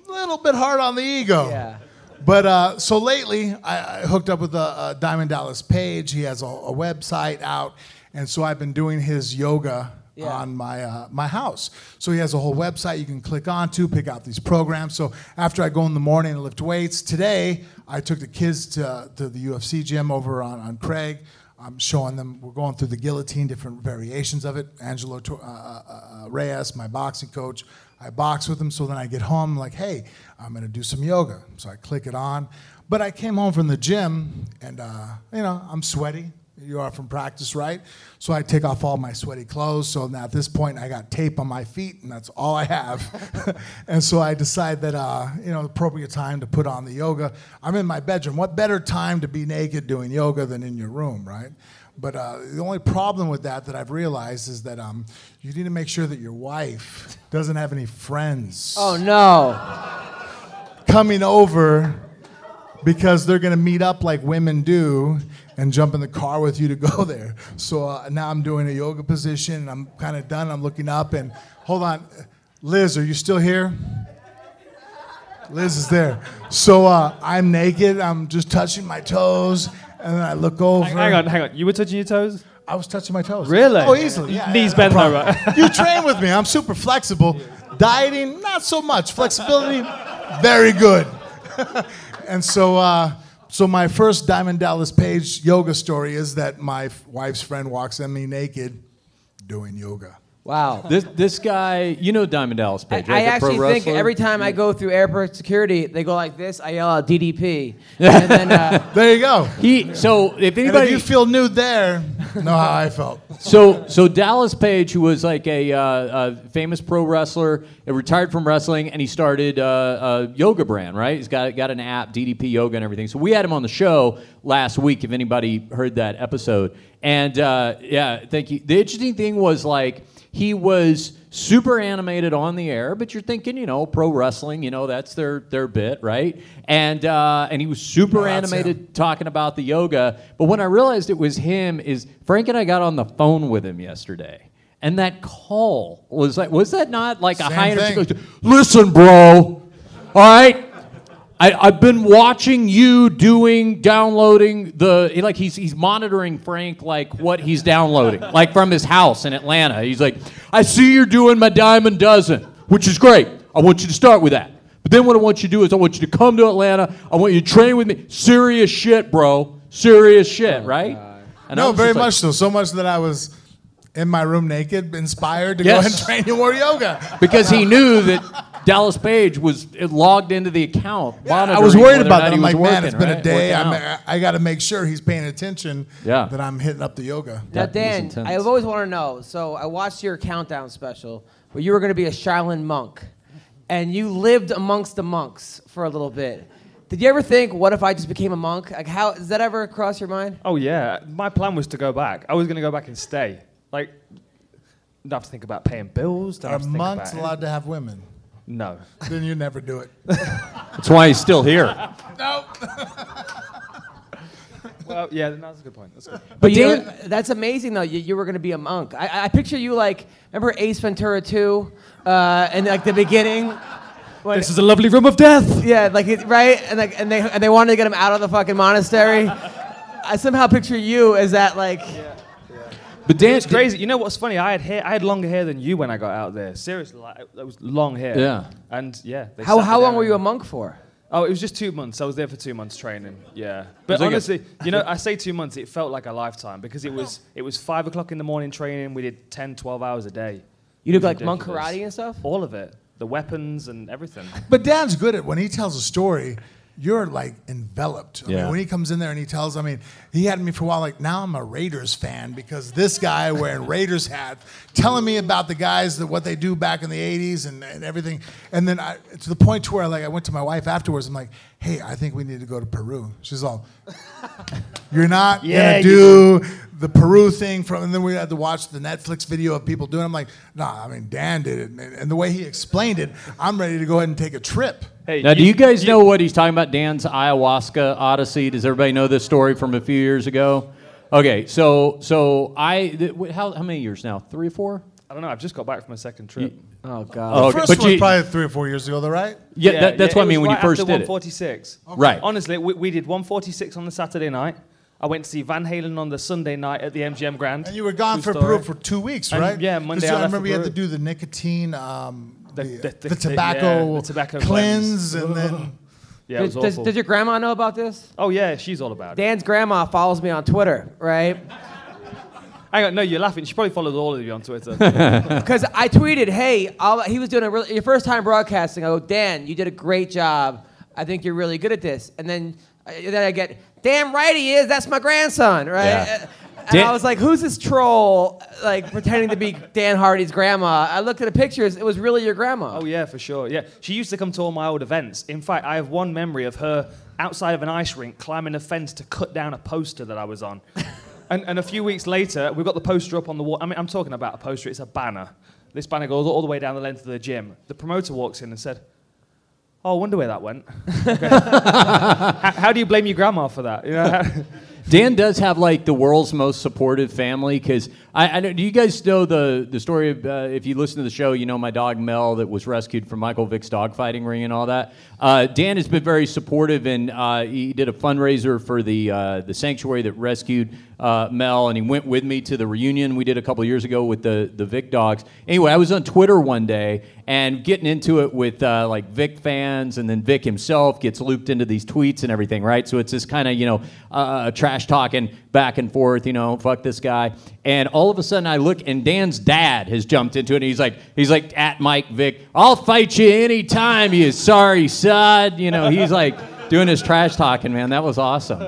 E: A little bit hard on the ego.
D: Yeah.
E: But uh, so lately, I, I hooked up with a, uh Diamond Dallas Page. He has a, a website out, and so I've been doing his yoga
D: Yeah.
E: on my uh, my house. So he has a whole website you can click onto, pick out these programs. So after I go in the morning and lift weights, today I took the kids to, to the UFC gym over on, on Craig. I'm showing them. We're going through the guillotine, different variations of it. Angelo uh, uh, uh, Reyes, my boxing coach. I box with him. So then I get home, I'm like, hey, I'm going to do some yoga. So I click it on. But I came home from the gym, and uh, you know I'm sweaty. You are from practice, right? So I take off all my sweaty clothes. So now at this point, I got tape on my feet, and that's all I have. and so I decide that uh, you know appropriate time to put on the yoga. I'm in my bedroom. What better time to be naked doing yoga than in your room, right? But uh, the only problem with that that I've realized is that um, you need to make sure that your wife doesn't have any friends
D: Oh no.
E: coming over because they're going to meet up like women do and jump in the car with you to go there. So uh, now I'm doing a yoga position and I'm kind of done. I'm looking up and hold on. Liz, are you still here? Liz is there. So uh, I'm naked. I'm just touching my toes. And then I look over.
F: Hang on, hang on. You were touching your toes?
E: I was touching my toes.
F: Really?
E: Oh, easily. Yeah,
F: Knees
E: yeah,
F: bent
E: no
F: right?
E: you train with me. I'm super flexible. Dieting, not so much. Flexibility, very good. and so, uh, so my first Diamond Dallas Page yoga story is that my wife's friend walks in me naked, doing yoga.
D: Wow.
C: This this guy, you know Diamond Dallas Page,
D: I
C: right? The
D: actually
C: pro
D: think every time I go through airport security, they go like this. I yell out DDP, and then uh,
E: There you go.
C: he. So if
E: And
C: anybody,
E: if you feel nude there, know how I felt.
C: So, so Dallas Page, who was like a, uh, a famous pro wrestler, uh, retired from wrestling, and he started uh, a yoga brand, right? He's got got an app, DDP Yoga, and everything. So we had him on the show last week. If anybody heard that episode, and uh, yeah, thank you. The interesting thing was like he was super animated on the air, but you're thinking, you know, pro wrestling, you know, that's their their bit, right? And uh, and he was super animated
E: him.
C: talking about the yoga. But when I realized it was him, is Frank and I got on the phone with him yesterday. And that call was like, was that not like a
E: Same
C: high energy? Listen, bro. All right. I, I've been watching you doing downloading the like he's he's monitoring Frank like what he's downloading like from his house in Atlanta. He's like, I see you're doing my diamond dozen, which is great. I want you to start with that. But then what I want you to do is I want you to come to Atlanta. I want you to train with me. Serious shit, bro. Serious shit, right? Oh, and
E: no, very
C: like-
E: much so. So much that I was in my room naked, inspired to
C: Yes.
E: go and train in more yoga.
C: because he knew that Dallas Page was logged into the account.
E: Yeah, I was worried about that.
C: he
E: I'm
C: was
E: like, man, it's been a day. I'm. I got to make sure he's paying attention.
C: Yeah.
E: That I'm hitting up the yoga.
D: now
C: That was
D: Dan. I've always wanted to know. So I watched your countdown special where you were going to be a Shaolin monk, and you lived amongst the monks for a little bit. Did you ever think, what if I just became a monk? Like, how does that ever cross your mind?
F: Oh yeah, my plan was to go back. I was going to go back and stay. Like, don't have to think about paying bills. Don't
E: Are
F: have to think
E: monks
F: about
E: allowed to have women?
F: No.
E: Then you never do it.
C: That's why he's still here. No.
F: Well, yeah, no, that's a good point. That's good.
D: But
C: you know-
D: Dan, that's amazing though. You, you were going to be a monk. I, I picture you like, remember Ace Ventura 2, uh, and like the beginning. When-
F: This is a lovely room of death.
D: Yeah, like it, right, and like and they and they wanted to get him out of the fucking monastery. I somehow picture you as that like.
C: But Dan,
F: It's crazy. You know what's funny? I had hair. I had longer hair than you when I got out there. Seriously, like, that was long hair.
C: Yeah.
F: And yeah.
D: How how long were you a monk for?
F: Oh, it was just two months. I was there for two months training. Yeah. But
C: like
F: honestly, you know, I say two months. It felt like a lifetime because it was it was five o'clock in the morning training. We did 10, 12 hours a day.
D: You
F: It
D: did like monk
F: ridiculous.
D: karate and stuff.
F: All of it. The weapons and everything.
E: But Dan's good at when he tells a story. You're like enveloped. I
C: Yeah.
E: mean, when he comes in there and he tells, I mean, he had me for a while. Like now, I'm a Raiders fan because this guy wearing Raiders hat, telling me about the guys that what they do back in the '80s and, and everything. And then I, to the point to where like I went to my wife afterwards. I'm like, hey, I think we need to go to Peru. She's all, you're not
F: Yeah,
E: gonna do the Peru thing from, and then we had to watch the Netflix video of people doing. it. I'm like, nah. I mean, Dan did it, and, and the way he explained it, I'm ready to go ahead and take a trip.
F: Hey,
C: now, do you guys know what he's talking about? Dan's ayahuasca odyssey. Does everybody know this story from a few years ago? Okay, so so I th- how how many years now? Three or four?
F: I don't know. I've just got back from a second trip.
D: Oh god.
C: Oh,
E: The
C: okay.
E: first
C: But
E: one was
C: you-
E: probably three or four years ago, though, right?
C: Yeah, that, that's
F: yeah,
C: what I mean when
F: right
C: you first
F: after
C: did it.
F: 146.
C: Right.
F: Honestly, we, we did 146 on the Saturday night. I went to see Van Halen on the Sunday night at the MGM Grand.
E: And you were gone
F: True
E: for
F: story.
E: Peru for two weeks,
F: And,
E: right?
F: yeah,
E: 'Cause
F: Monday
E: you-
F: I
E: I remember
F: for
E: you had to do the nicotine, um, the,
F: The-
E: the,
F: the- the-
E: tobacco,
F: yeah, the tobacco
E: cleanse,
F: cleanse.
E: and then
F: Yeah, it was
D: Does, does,
F: awful.
D: does your grandma know about this?
F: oh yeah, she's all about it.
D: Dan's grandma follows me on Twitter, right?
F: Hang on, no, you're laughing. She probably follows all of you on Twitter.
D: Because I tweeted, "Hey, I'll, he was doing a really, your first time broadcasting." I go, "Dan, you did a great job. I think you're really good at this." And then Uh, then I get, damn right he is. That's my grandson, right?
C: Yeah.
D: And
C: Dan-
D: I was like, who's this troll, like pretending to be Dan Hardy's grandma? I looked at the pictures. It was really your grandma.
F: Oh yeah, for sure. Yeah, she used to come to all my old events. In fact, I have one memory of her outside of an ice rink climbing a fence to cut down a poster that I was on. and, and a few weeks later, we got the poster up on the wall. I mean, I'm talking about a poster. It's a banner. This banner goes all the way down the length of the gym. The promoter walks in and said, "Oh, I wonder where that went." Okay. how, how do you blame your grandma for that? You know.
C: Dan does have like the world's most supportive family because I, I know. Do you guys know the the story of uh, if you listen to the show, you know my dog Mel that was rescued from Michael Vick's dogfighting ring and all that. Uh, Dan has been very supportive and uh, he did a fundraiser for the uh, the sanctuary that rescued uh, Mel and he went with me to the reunion we did a couple years ago with the the Vick dogs. Anyway, I was on Twitter one day and getting into it with uh, like Vick fans and then Vick himself gets looped into these tweets and everything, right? So it's this kind of you know trash talking back and forth, you know, fuck this guy. And all of a sudden I look and Dan's dad has jumped into it and he's like he's like at Mike Vick, I'll fight you anytime, you sorry sod. You know, he's like doing his trash talking, man. That was awesome.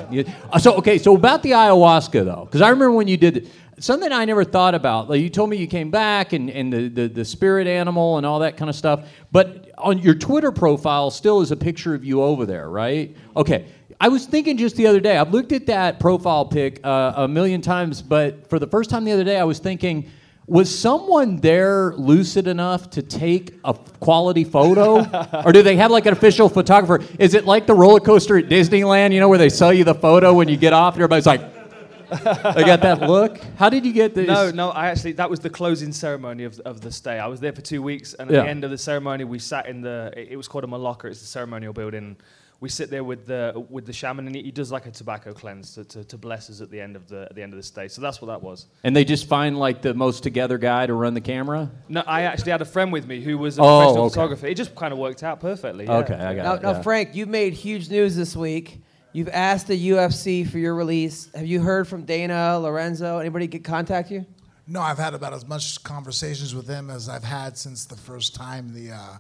C: Uh, so okay, so about the ayahuasca though, because I remember when you did something I never thought about. Like you told me you came back and, and the, the, the spirit animal and all that kind of stuff. But on your Twitter profile still is a picture of you over there, right? Okay. I was thinking just the other day, I've looked at that profile pic uh, a million times, but for the first time the other day, I was thinking, was someone there lucid enough to take a quality photo? or do they have like an official photographer? Is it like the roller coaster at Disneyland, you know, where they sell you the photo when you get off and everybody's like, I got that look? How did you get this?
F: No, no, I actually, that was the closing ceremony of, of the stay. I was there for two weeks, and at
C: Yeah.
F: the end of the ceremony, we sat in the, it, it was called a maloca, it's the ceremonial building. We sit there with the, with the shaman, and he, he does like a tobacco cleanse to, to, to bless us at the end of the, at the end of the stay. So that's what that was.
C: And they just find like the most together guy to run the camera?
F: No, I actually had a friend with me who was a
C: Oh,
F: professional
C: okay.
F: photographer. It just kind of worked out perfectly. yeah.
C: Okay, I got
D: Now,
C: it.
D: now
C: yeah.
D: Frank, you've made huge news this week. You've asked the UFC for your release. Have you heard from Dana, Lorenzo? Anybody get contact you?
E: No, I've had about as much conversations with him as I've had since the first time the uh,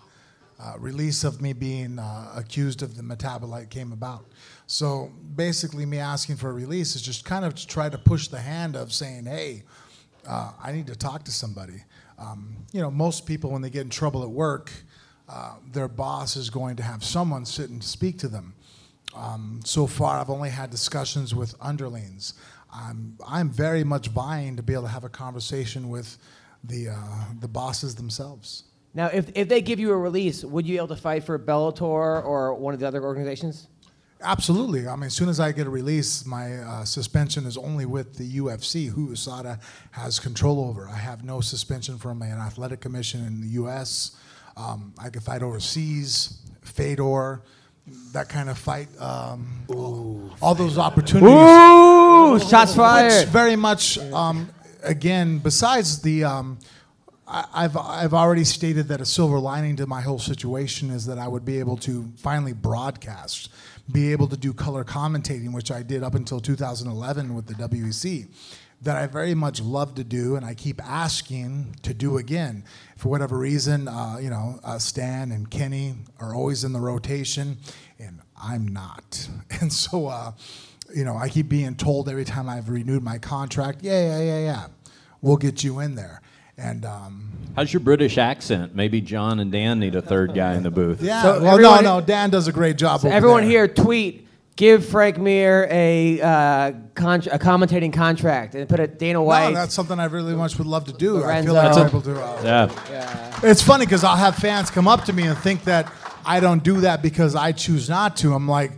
E: uh, release of me being uh, accused of the metabolite came about. So basically, me asking for a release is just kind of to try to push the hand of saying, hey, uh, I need to talk to somebody. Um, you know, most people, when they get in trouble at work, uh, their boss is going to have someone sit and speak to them. Um, so far, I've only had discussions with underlings. I'm, I'm very much vying to be able to have a conversation with the, uh, the bosses themselves.
D: Now, if, if they give you a release, would you be able to fight for Bellator or one of the other organizations?
E: Absolutely. I mean, as soon as I get a release, my uh, suspension is only with the UFC, who USADA has control over. I have no suspension from an athletic commission in the U.S. Um, I can fight overseas, Fedor, that kind of fight. Um, all those opportunities.
D: Ooh, shots
E: Which
D: fired.
E: very much, um, again, besides the, um, I, I've, I've already stated that a silver lining to my whole situation is that I would be able to finally broadcast, be able to do color commentating, which I did up until 2011 with the WEC, that I very much love to do and I keep asking to do again. For whatever reason, uh, you know, uh, Stan and Kenny are always in the rotation, and I'm not. And so, uh, you know, I keep being told every time I've renewed my contract, yeah, yeah, yeah, yeah, we'll get you in there. And um,
C: How's your British accent? Maybe John and Dan need a third guy in the booth.
E: yeah,
D: So
E: well,
D: everyone-
E: no, no, Dan does a great job.
D: So
E: over
D: everyone
E: there.
D: here, tweet, give Frank Mir a, uh, con- a commentating contract and put it Dana White.
E: No, that's something I really much would love to do. I feel like I'm able to. Uh,
C: Yeah.
E: It's funny because I'll have fans come up to me and think that I don't do that because I choose not to. I'm like,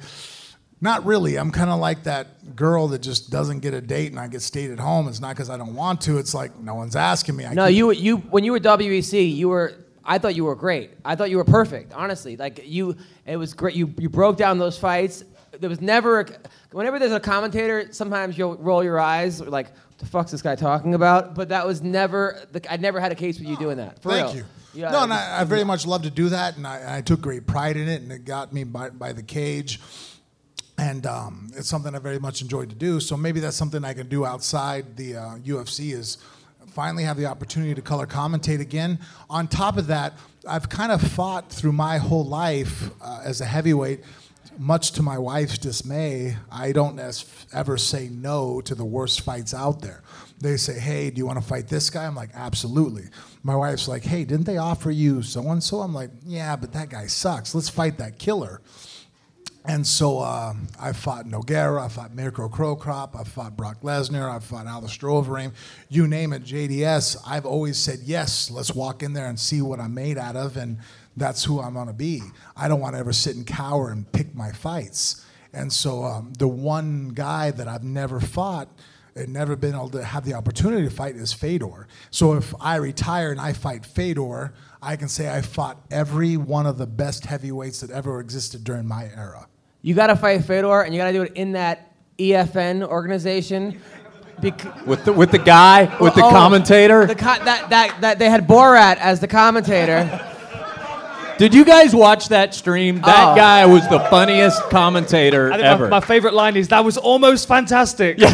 E: not really. I'm kind of like that girl that just doesn't get a date and I get stayed at home. It's not because I don't want to. It's like no one's asking me. I
D: No, you you when you were WEC, you were. I thought you were great. I thought you were perfect. Honestly, like you, it was great. You you broke down those fights. There was never. A, whenever there's a commentator, sometimes you'll roll your eyes like, the fuck's this guy talking about?" But that was never. The, I never had a case with you doing that. For
E: Thank
D: real.
E: you.
D: Yeah,
E: no, and I, I very much love to do that, and I, I took great pride in it, and it got me by, by the cage. And um, it's something I very much enjoyed to do. So maybe that's something I can do outside the uh, UFC is finally have the opportunity to color commentate again. On top of that, I've kind of fought through my whole life uh, as a heavyweight much to my wife's dismay, I don't ever say no to the worst fights out there. They say, "Hey, do you want to fight this guy?" I'm like, "Absolutely." My wife's like, "Hey, didn't they offer you so and so?" I'm like, "Yeah, but that guy sucks. Let's fight that killer." And so um, I fought Nogueira, I fought Mirko Cro Cop, I fought Brock Lesnar, I fought Alistair Overeem. You name it, JDS. I've always said, yes, let's walk in there and see what I'm made out of, and that's who I'm to be. I don't want to ever sit and cower and pick my fights. And so um, the one guy that I've never fought and never been able to have the opportunity to fight is Fedor. So if I retire and I fight Fedor, I can say I fought every one of the best heavyweights that ever existed during my era.
D: You got to fight Fedor, and you got to do it in that EFN organization. Bec-
C: With the with the guy with the
D: oh, oh,
C: commentator.
D: The co- that, that, that they had Borat as the commentator.
C: Did you guys watch that stream? That
D: Oh.
C: guy was the funniest commentator
F: I think
C: ever.
F: my, my favorite line is that was almost fantastic.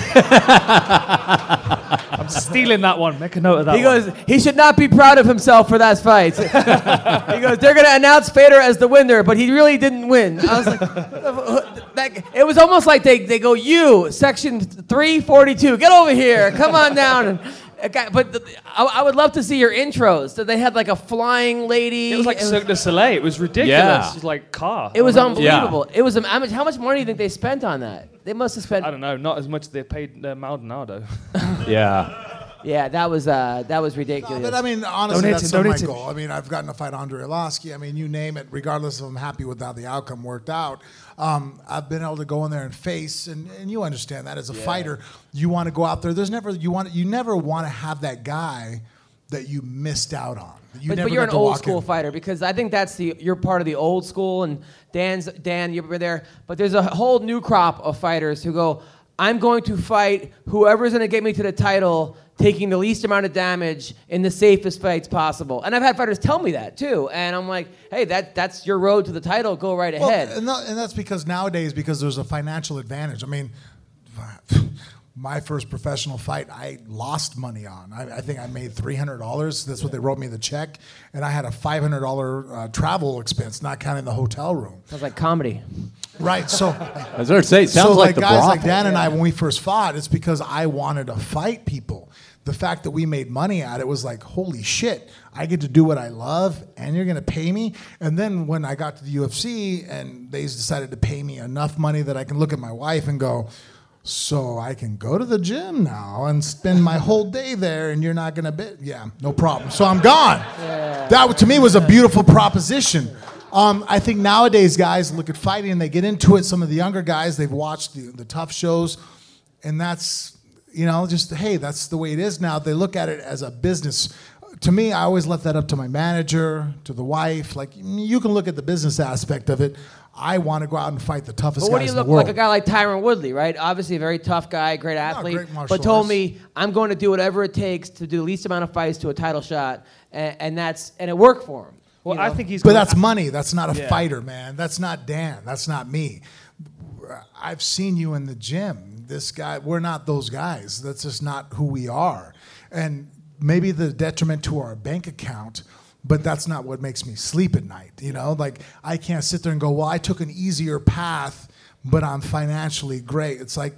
F: I'm stealing that one. Make a note of that.
D: He
F: one.
D: goes, he should not be proud of himself for that fight. he goes, they're going to announce Fedor as the winner, but he really didn't win. I was like, that, it was almost like they, they go, you, section 342, get over here, come on down. And, okay, but the, I, I would love to see your intros. So they had like a flying lady.
F: It was like Cirque du Soleil. It was ridiculous.
C: Yeah.
F: It was like car.
D: It was
F: I remember-
D: unbelievable. It was. um, How much, how much money do you think they spent on that? They must have spent.
F: I don't know. Not as much as they paid uh, Maldonado.
C: yeah.
D: Yeah, that was uh, that was ridiculous.
E: But I mean, honestly,
F: Donate
E: that's
F: it,
E: still my
F: donate it.
E: goal. I mean, I've gotten to fight Andrei Arlovski. I mean, you name it. Regardless of I'm happy with how the outcome worked out, um, I've been able to go in there and face, and, and you understand that as a fighter, you want to go out there. There's never you want you never want to have that guy that you missed out on. You
D: but,
E: never
D: but you're an old school
E: in.
D: fighter because I think that's the you're part of the old school and Dan's Dan you were there, but there's a whole new crop of fighters who go, I'm going to fight whoever's going to get me to the title, taking the least amount of damage in the safest fights possible. And I've had fighters tell me that too, and I'm like, hey, that that's your road to the title. Go right
E: Well,
D: ahead.
E: and, tha- and that's because nowadays, because there's a financial advantage. I mean, my first professional fight, I lost money on. I, I think I made three hundred dollars. That's what they wrote me the check, and I had a five hundred dollar uh, travel expense, not counting the hotel room.
D: Sounds like comedy.
E: Right. So,
C: I was going to say, sounds
E: so
C: like,
E: like
C: the
E: guys like. Dan and I, when we first fought, it's because I wanted to fight people. The fact that we made money at it was like, holy shit, I get to do what I love and you're going to pay me. And then when I got to the UFC and they decided to pay me enough money that I can look at my wife and go, so I can go to the gym now and spend my whole day there and you're not to bid. Yeah, no problem. So I'm gone. That to me was a beautiful proposition. Um, I think nowadays guys look at fighting and they get into it. Some of the younger guys, they've watched the, the tough shows and that's, you know, just, hey, that's the way it is now. They look at it as a business. To me, I always left that up to my manager, to the wife. Like, you can look at the business aspect of it. I want to go out and fight the toughest
D: But what do
E: guys
D: you
E: in the
D: look
E: world.
D: like a guy like Tyron Woodley, right? Obviously a very tough guy, great athlete,
E: great martial
D: but told
E: arts.
D: me I'm going to do whatever it takes to do the least amount of fights to a title shot, and, and that's and it worked for him.
F: Well,
D: you
F: I think he's.
E: But
F: gonna-
E: that's money. That's not a
F: Yeah.
E: fighter, man. That's not Dan. That's not me. I've seen you in the gym. This guy, we're not those guys. That's just not who we are. And maybe the detriment to our bank account, but that's not what makes me sleep at night. You know, like I can't sit there and go, well, I took an easier path, but I'm financially great. It's like,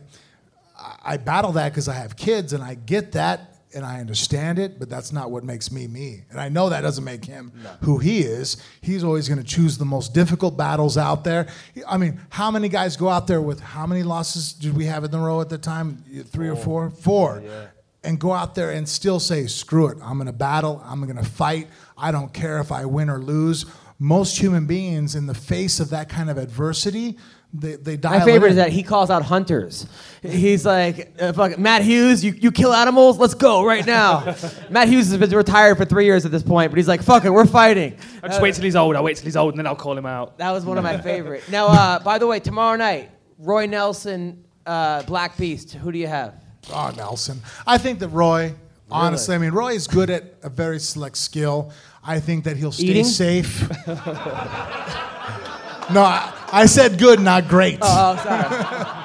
E: I- battle that because I have kids and I get that and I understand it, but that's not what makes me me. And I know that doesn't make him who he is. He's always going to choose the most difficult battles out there. I mean, how many guys go out there with how many losses did we have in the row at the time? Three or four? Four. Yeah. And go out there and still say, screw it, I'm going to battle, I'm going to fight. I don't care if I win or lose. Most human beings, in the face of that kind of adversity, they, they dial
D: My favorite
E: in.
D: is that he calls out hunters. He's like, uh, fuck, Matt Hughes, you, you kill animals? Let's go right now. Matt Hughes has been retired for three years at this point, but he's like, fuck it, we're fighting.
F: I just wait till he's old. I'll wait till he's old, and then I'll call him out.
D: That was one of my favorite. Now, uh, by the way, tomorrow night, Roy Nelson, uh, Black Beast. Who do you have?
E: Oh, Nelson. I think that Roy, honestly, I mean, Roy is good at a very select skill. I think that he'll stay
D: Eating?
E: safe. no, I, I said good, not great.
D: Oh, sorry.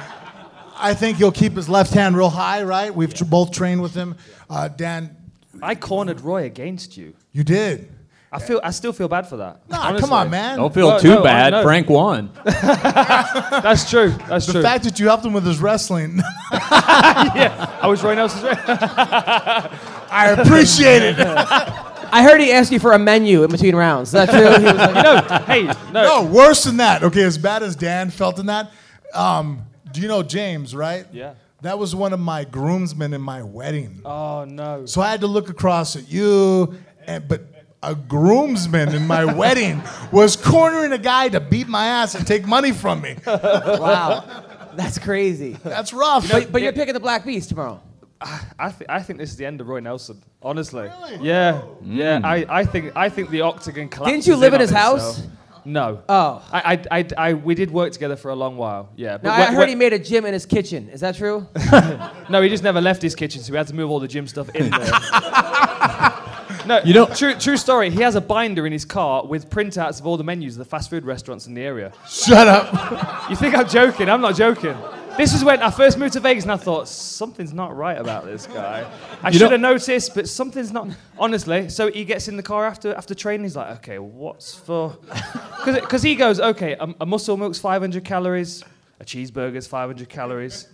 E: I think he'll keep his left hand real high, right? We've tr- both trained with him. Uh, Dan,
F: I cornered Roy against you.
E: you did.
F: I feel I still feel bad for that.
E: Nah,
F: honestly.
E: come on, man.
C: Don't feel
F: Well,
C: too
F: no,
C: bad.
F: know.
C: Frank won.
F: That's true. That's
E: The
F: true.
E: The fact that you helped him with his wrestling, yeah,
F: I was Roy Nelson's.
E: I appreciate it.
D: I heard he asked you for a menu in between rounds. Is that true? He was like,
F: no, hey, no.
E: No, worse than that. Okay, as bad as Dan felt in that. Um, do you know James, right?
F: Yeah.
E: That was one of my groomsmen in my wedding.
F: Oh no.
E: So I had to look across at you, and, but a groomsman in my wedding was cornering a guy to beat my ass and take money from me.
D: wow, that's crazy.
E: That's rough.
D: But, but you're picking the Black Beast tomorrow.
F: I, th- I think this is the end of Roy Nelson. Honestly. Really? Yeah. Mm. Yeah. I, I think I think the octagon collapses.
D: Didn't you live in
F: on
D: his
F: itself.
D: house?
F: No.
D: Oh.
F: I, I, I, I, we did work together for a long while. Yeah.
D: Now,
F: when-
D: I heard
F: when-
D: he made a gym in his kitchen. Is that true?
F: No, he just never left his kitchen, so we had to move all the gym stuff in there. no,
C: You know-
F: true, true story. He has a binder in his car with printouts of all the menus of the fast food restaurants in the area.
E: Shut up.
F: You think I'm joking? I'm not joking. This is when I first moved to Vegas and I thought, something's not right about this guy. I
C: You
F: should have noticed, but something's not. Honestly, so he gets in the car after after training. He's like, okay, what's for. Because he goes, okay, a, a muscle milk's 500 calories, a cheeseburger's 500 calories.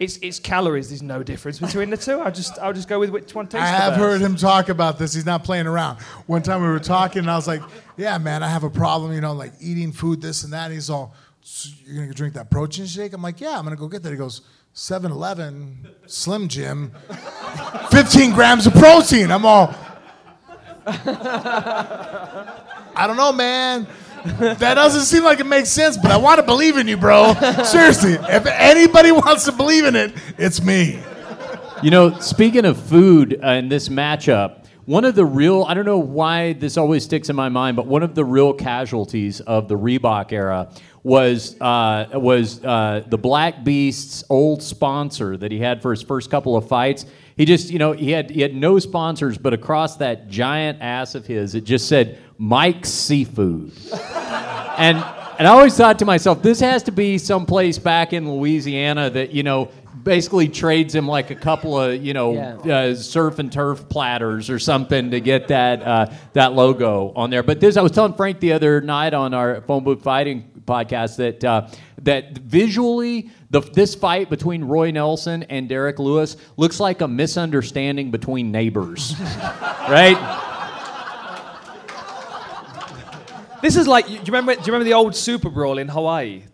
F: It's, it's calories. There's no difference between the two. I just I'll just go with which one tastes
E: better.
F: I
E: have heard him talk about this. He's not playing around. One time we were talking, and I was like, "Yeah, man, I have a problem. You know, like eating food, this and that." And he's all, so "You're gonna drink that protein shake?" I'm like, "Yeah, I'm gonna go get that." He goes, "7-Eleven, Slim Jim, 15 grams of protein." I'm all, I don't know, man. That doesn't seem like it makes sense, but I want to believe in you, bro. Seriously, if anybody wants to believe in it, it's me.
C: You know, speaking of food uh, in this matchup, one of the real, I don't know why this always sticks in my mind, but one of the real casualties of the Reebok era was uh, was uh, the Black Beast's old sponsor that he had for his first couple of fights. He just, you know, he had he had no sponsors, but across that giant ass of his, it just said Mike's Seafood. and and I always thought to myself, this has to be someplace back in Louisiana that you know basically trades him like a couple of you know
D: Yeah.
C: uh, surf and turf platters or something to get that uh, that logo on there. But this, I was telling Frank the other night on our Phone Booth Fighting podcast that uh, that visually. The, this fight between Roy Nelson and Derrick Lewis looks like a misunderstanding between neighbors, right?
F: This is like, do you remember? Do you remember the old Super Brawl in Hawaii?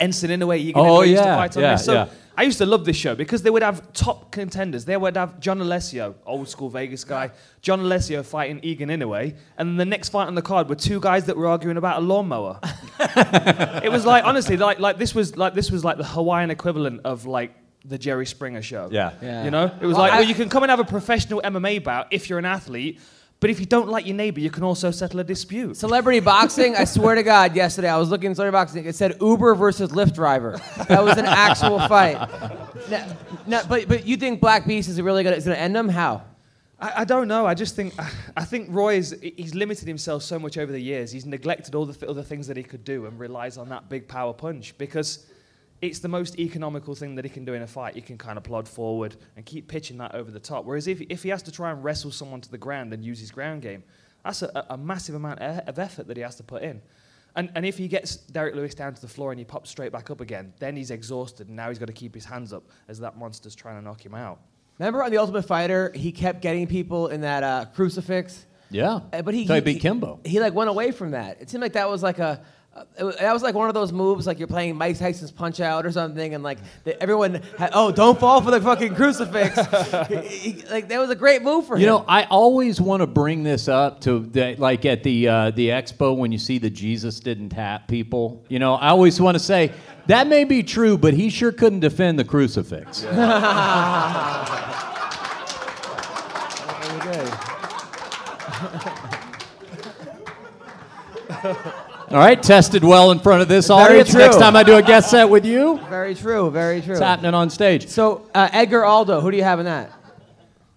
F: Enson Inoue, Egan
C: Oh,
F: Inoue used to
C: yeah,
F: fight on
C: yeah,
F: this. So
C: yeah.
F: I used to love this show because they would have top contenders. They would have John Alessio, old school Vegas guy, John Alessio fighting Egan Inoue, and the next fight on the card were two guys that were arguing about a lawnmower. it was like honestly, like like this was like this was like the Hawaiian equivalent of like the Jerry Springer show.
C: Yeah.
D: Yeah.
F: You know, it was
D: Well,
F: like,
D: I-
F: well, you can come and have a professional MMA bout if you're an athlete, but if you don't like your neighbor, you can also settle a dispute.
D: Celebrity boxing, I swear to God, yesterday I was looking at celebrity boxing. It said Uber versus Lyft driver. That was an actual fight. Now, now, but, but you think Black Beast is really is gonna end them? How?
F: I, I don't know. I just think I think Roy is he's limited himself so much over the years. He's neglected all the other things that he could do and relies on that big power punch because it's the most economical thing that he can do in a fight. You can kind of plod forward and keep pitching that over the top. Whereas if if he has to try and wrestle someone to the ground and use his ground game, that's a, a- a massive amount of effort that he has to put in. And, and if he gets Derrick Lewis down to the floor and he pops straight back up again, then he's exhausted and now he's got to keep his hands up as that monster's trying to knock him out.
D: Remember on the Ultimate Fighter, he kept getting people in that uh, crucifix.
C: Yeah.
D: Uh, but he,
C: So he
D: he
C: beat Kimbo.
D: He like went away from that. It seemed like that was like a. It that was like one of those moves, like you're playing Mike Tyson's Punch Out or something, and like the, everyone, had, oh, don't fall for the fucking crucifix. He- he- like that was a great move for him.
C: You know, I always want to bring this up to the, like at the uh, the expo when you see the Jesus didn't tap people. You know, I always want to say that may be true, but he sure couldn't defend the crucifix. All right, tested well in front of this
D: Very
C: audience.
D: true.
C: Next time I do a guest set with you,
D: very true, very true.
C: it's happening on stage.
D: So uh, Edgar Aldo, who do you have in that?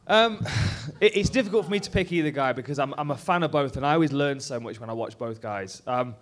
F: Um, it, it's difficult for me to pick either guy because I'm, I'm a fan of both, and I always learn so much when I watch both guys. Um,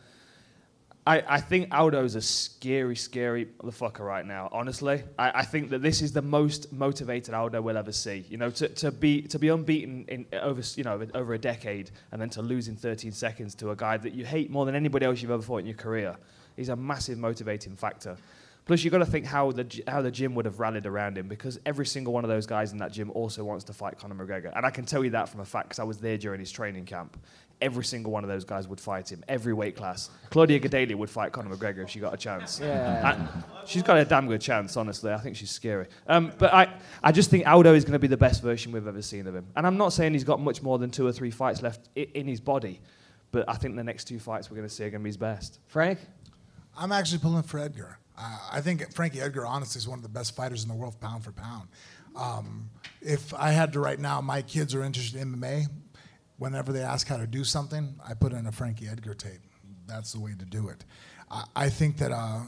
F: I, I think Aldo's a scary, scary motherfucker right now. Honestly, I, I think that this is the most motivated Aldo we'll ever see. You know, to, to be to be unbeaten in over you know over a decade and then to lose in 13 seconds to a guy that you hate more than anybody else you've ever fought in your career is a massive motivating factor. Plus, you've got to think how the, how the gym would have rallied around him because every single one of those guys in that gym also wants to fight Conor McGregor. And I can tell you that from a fact because I was there during his training camp. Every single one of those guys would fight him, every weight class. Claudia Gadelha would fight Conor McGregor if she got a chance.
D: Yeah.
F: And she's got a damn good chance, honestly. I think she's scary. Um, but I, I just think Aldo is going to be the best version we've ever seen of him. And I'm not saying he's got much more than two or three fights left i- in his body, but I think the next two fights we're going to see are going to be his best.
D: Frank?
E: I'm actually pulling for Edgar. Uh, I think Frankie Edgar, honestly, is one of the best fighters in the world, pound for pound. Um, if I had to right now, my kids are interested in MMA. Whenever they ask how to do something, I put in a Frankie Edgar tape. That's the way to do it. I, I think that uh,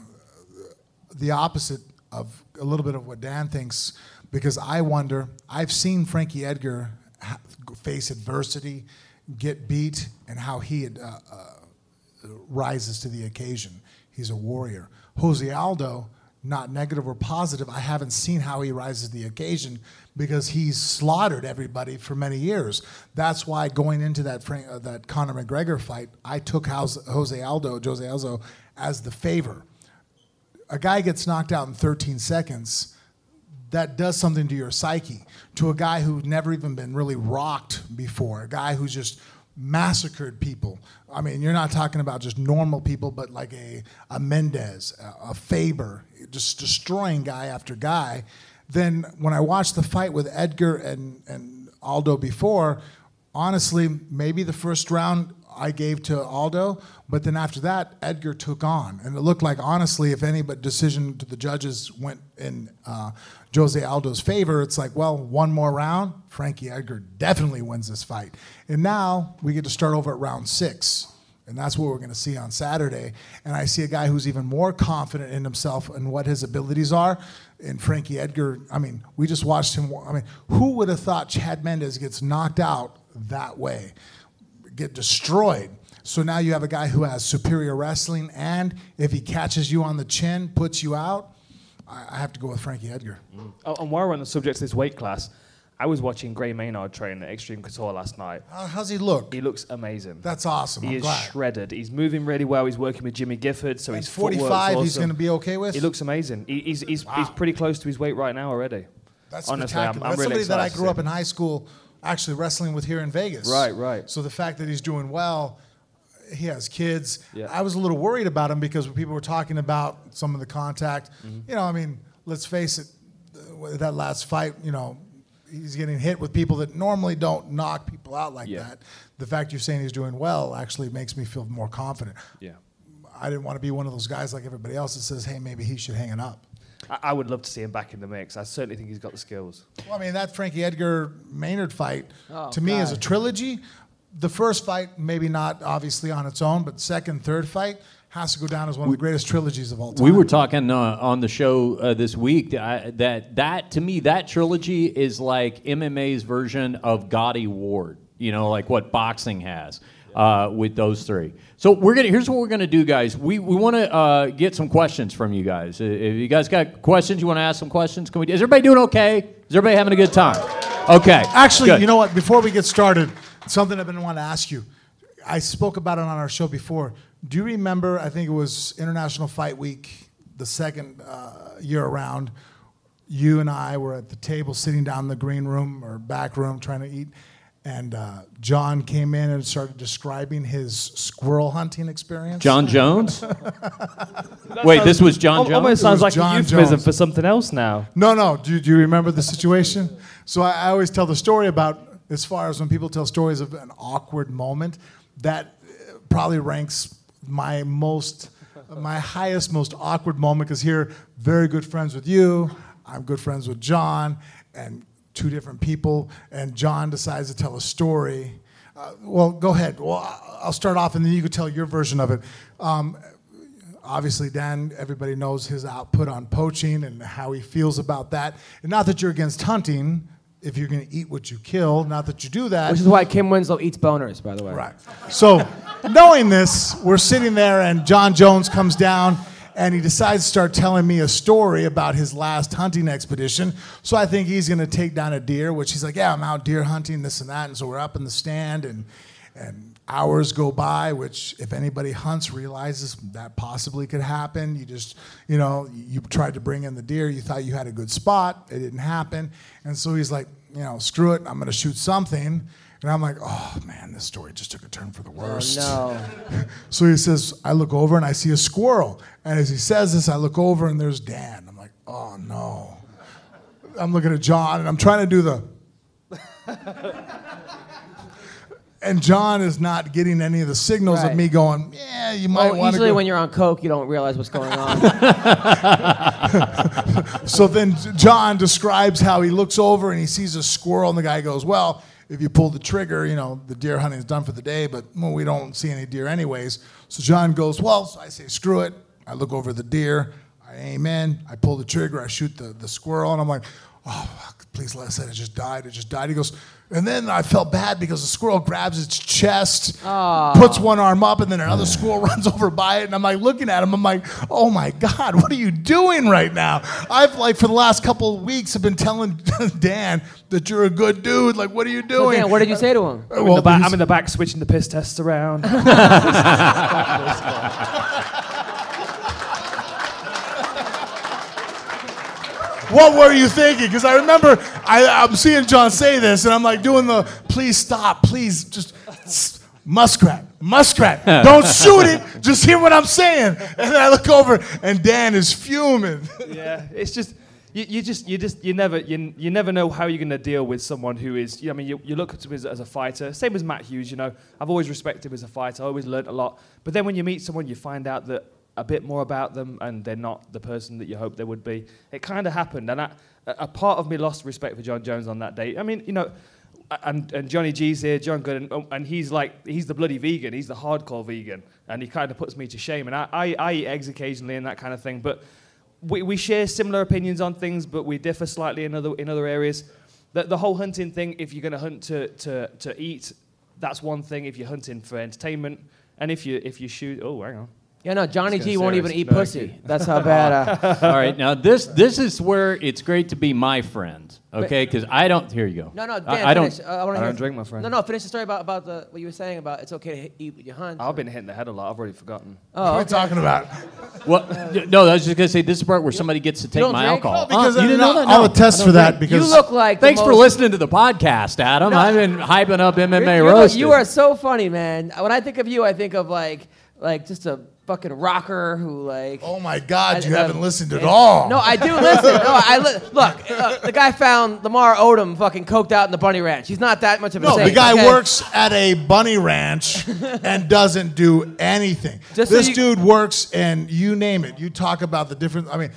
E: the opposite of a little bit of what Dan thinks, because I wonder. I've seen Frankie Edgar face adversity, get beat, and how he uh, uh, rises to the occasion. He's a warrior. Jose Aldo, not negative or positive, I haven't seen how he rises to the occasion because he's slaughtered everybody for many years. That's why going into that Frank, uh, that Conor McGregor fight, I took Jose Aldo, Jose Aldo, as the favor. A guy gets knocked out in 13 seconds that does something to your psyche. To a guy who's never even been really rocked before, a guy who's just massacred people. I mean, you're not talking about just normal people, but like a, a Mendes, a, a Faber, just destroying guy after guy. Then when I watched the fight with Edgar and, and Aldo before, honestly, maybe the first round I gave to Aldo, but then after that, Edgar took on, and it looked like honestly, if any but decision to the judges went in uh, Jose Aldo's favor, it's like, well, one more round, Frankie Edgar definitely wins this fight, and now we get to start over at round six. And that's what we're going to see on Saturday. And I see a guy who's even more confident in himself and what his abilities are. And Frankie Edgar, I mean, we just watched him. I mean, who would have thought Chad Mendes gets knocked out that way? Get destroyed. So now you have a guy who has superior wrestling, and if he catches you on the chin, puts you out, I, I have to go with Frankie Edgar.
F: Oh, and while we're on the subject of this weight class, I was watching Gray Maynard train at Xtreme Couture last night.
E: How, how's he look?
F: He looks amazing.
E: That's awesome.
F: He
E: I'm
F: is
E: glad.
F: shredded. He's moving really well. He's working with Jimmy Gifford, so
E: At
F: he's footwork's
E: 45, he's going to be okay with.
F: He looks amazing. He, he's he's, he's pretty close to his weight right now already.
E: That's
F: Honestly, I'm,
E: spectacular.
F: I'm
E: That's
F: really
E: somebody that I grew up in high school actually wrestling with here in Vegas.
F: Right, right.
E: So the fact that he's doing well, he has kids.
F: Yeah.
E: I was a little worried about him because when people were talking about some of the contact,
F: Mm-hmm.
E: you know, I mean, let's face it, uh, that last fight, you know, he's getting hit with people that normally don't knock people out like
F: Yeah.
E: that. The fact you're saying he's doing well actually makes me feel more confident.
F: Yeah.
E: I didn't want to be one of those guys like everybody else that says, hey, maybe he should hang it up.
F: I, I would love to see him back in the mix. I certainly think he's got the skills.
E: Well, I mean, that Frankie Edgar Maynard fight
D: Oh,
E: to me is a trilogy. The first fight, maybe not obviously on its own, but second, third fight has to go down as one of the greatest trilogies of all time.
C: We were talking uh, on the show uh, this week that, that that to me that trilogy is like MMA's version of Gatti Ward. You know, like what boxing has uh, with those three. So we're gonna here's what we're gonna do, guys. We we want to uh, get some questions from you guys. If you guys got questions, you want to ask some questions. Can we? Is everybody doing okay? Is everybody having a good time? Okay.
E: Actually,
C: good.
E: you know what? Before we get started, something I've been wanting to ask you. I spoke about it on our show before. Do you remember? I think it was International Fight Week, the second uh, year around. You and I were at the table, sitting down in the green room or back room, trying to eat. And uh, Jon came in and started describing his squirrel hunting experience.
C: Jon Jones. Wait, this was Jon
F: Al-
C: Jones.
F: Almost sounds
E: was
F: like
E: Jon
F: a euphemism
E: Jones.
F: for something else now.
E: No, no. Do, do you remember the situation? So I, I always tell the story about as far as when people tell stories of an awkward moment, that uh, probably ranks my most, my highest, most awkward moment because here, very good friends with you. I'm good friends with Jon and two different people, and Jon decides to tell a story. Uh, well, go ahead. Well, I'll start off, and then you can tell your version of it. Um, obviously Dan, everybody knows his output on poaching and how he feels about that. And not that you're against hunting, if you're going to eat what you kill, not that you do that.
D: Which is why Kim Winslow eats boners, by the way.
E: Right. So knowing this, we're sitting there, and John Jones comes down. And he decides to start telling me a story about his last hunting expedition. So I think he's going to take down a deer, which he's like, yeah, I'm out deer hunting, this and that. And so we're up in the stand, and and hours go by, which if anybody hunts realizes that possibly could happen. You just, you know, you tried to bring in the deer, you thought you had a good spot, it didn't happen. And so he's like, you know, screw it, I'm gonna shoot something. And I'm like, oh man, this story just took a turn for the oh, worst.
D: Oh, No.
E: So he says, I look over and I see a squirrel. And as he says this, I look over and there's Dan. I'm like, oh no. I'm looking at Jon and I'm trying to do the. and Jon is not getting any of the signals
D: Right.
E: of me going, yeah, you might
D: Well,
E: want to
D: usually
E: go.
D: when you're on coke, you don't realize what's going on.
E: So then Jon describes how he looks over and he sees a squirrel, and the guy goes, Well, if you pull the trigger, you know, the deer hunting is done for the day, but well, we don't see any deer anyways. So Jon goes, Well, so I say, Screw it. I look over the deer, I aim in, I pull the trigger, I shoot the, the squirrel, and I'm like, Oh, please let us say it just died, it just died. He goes, and then I felt bad because the squirrel grabs its chest, puts one arm up, and then another squirrel runs over by it. And I'm like looking at him. I'm like, oh my God, what are you doing right now? I've like for the last couple of weeks have been telling Dan that you're a good dude. Like, what are you
D: so
E: doing?
D: Dan, what did you say to him?
E: Uh,
F: I'm,
E: well,
F: in the back,
E: he's-
F: I'm in the back switching the piss tests around.
E: What were you thinking? Because I remember I, I'm seeing Jon say this, and I'm like doing the please stop, please just s- muskrat, muskrat, don't shoot it, just hear what I'm saying. And then I look over, and Dan is fuming.
F: yeah, it's just you, you just you just you never you, you never know how you're going to deal with someone who is. You know, I mean, you, you look at him as, as a fighter. Same as Matt Hughes. You know, I've always respected him as a fighter. I always learnt a lot. But then when you meet someone, you find out that a bit more about them, and they're not the person that you hope they would be. It kind of happened, and I, a part of me lost respect for Jon Jones on that day. I mean, you know. And, and Johnny G's here, John Good, and, oh, and he's like, he's the bloody vegan, he's the hardcore vegan, and he kind of puts me to shame. And I, I, I eat eggs occasionally and that kind of thing, but we, we share similar opinions on things, but we differ slightly in other, in other areas. The, the whole hunting thing, if you're going to hunt to, to, to eat, that's one thing. If you're hunting for entertainment, and if you, if you shoot, oh, hang on.
D: Yeah, no, Johnny
F: It's
D: G won't even eat
F: no
D: pussy. That's how bad. Uh,
C: All right, now this this is where it's great to be my friend, okay? Because I don't. Here you go.
D: no, no, Dan,
C: I, I don't.
D: finish. Uh, I, wanna
F: I
D: hear
F: don't drink, my friend.
D: No, no, finish the story about, about the, what you were saying about it's okay to hit- eat what you hunt.
F: I've been hitting the head a lot. I've already forgotten.
D: oh,
E: What are we talking about?
C: Well, no, I was just gonna say this is the part where somebody gets to take
D: don't
C: my
D: drink?
C: alcohol.
D: No,
E: because
C: Huh? you
E: I-
C: didn't
E: no,
C: know that?
E: I'll
C: No,
E: attest for that because
D: You look like the
C: Thanks for
D: most-
C: listening to the podcast, Adam.
D: No.
C: I've been hyping up MMA
D: You're- you're-
C: roasted.
D: You are so funny, man. When I think of you, I think of like like just a fucking rocker who like.
E: Oh my God, you haven't listened at all.
D: No, I do listen. No, I li- look. Uh, the guy found Lamar Odom fucking coked out in the Bunny Ranch. He's not that much of a
E: No,
D: saint.
E: the guy
D: okay?
E: works at a bunny ranch and doesn't do anything.
D: Just so
E: this
D: you-
E: dude works and you name it. You talk about the different. I mean,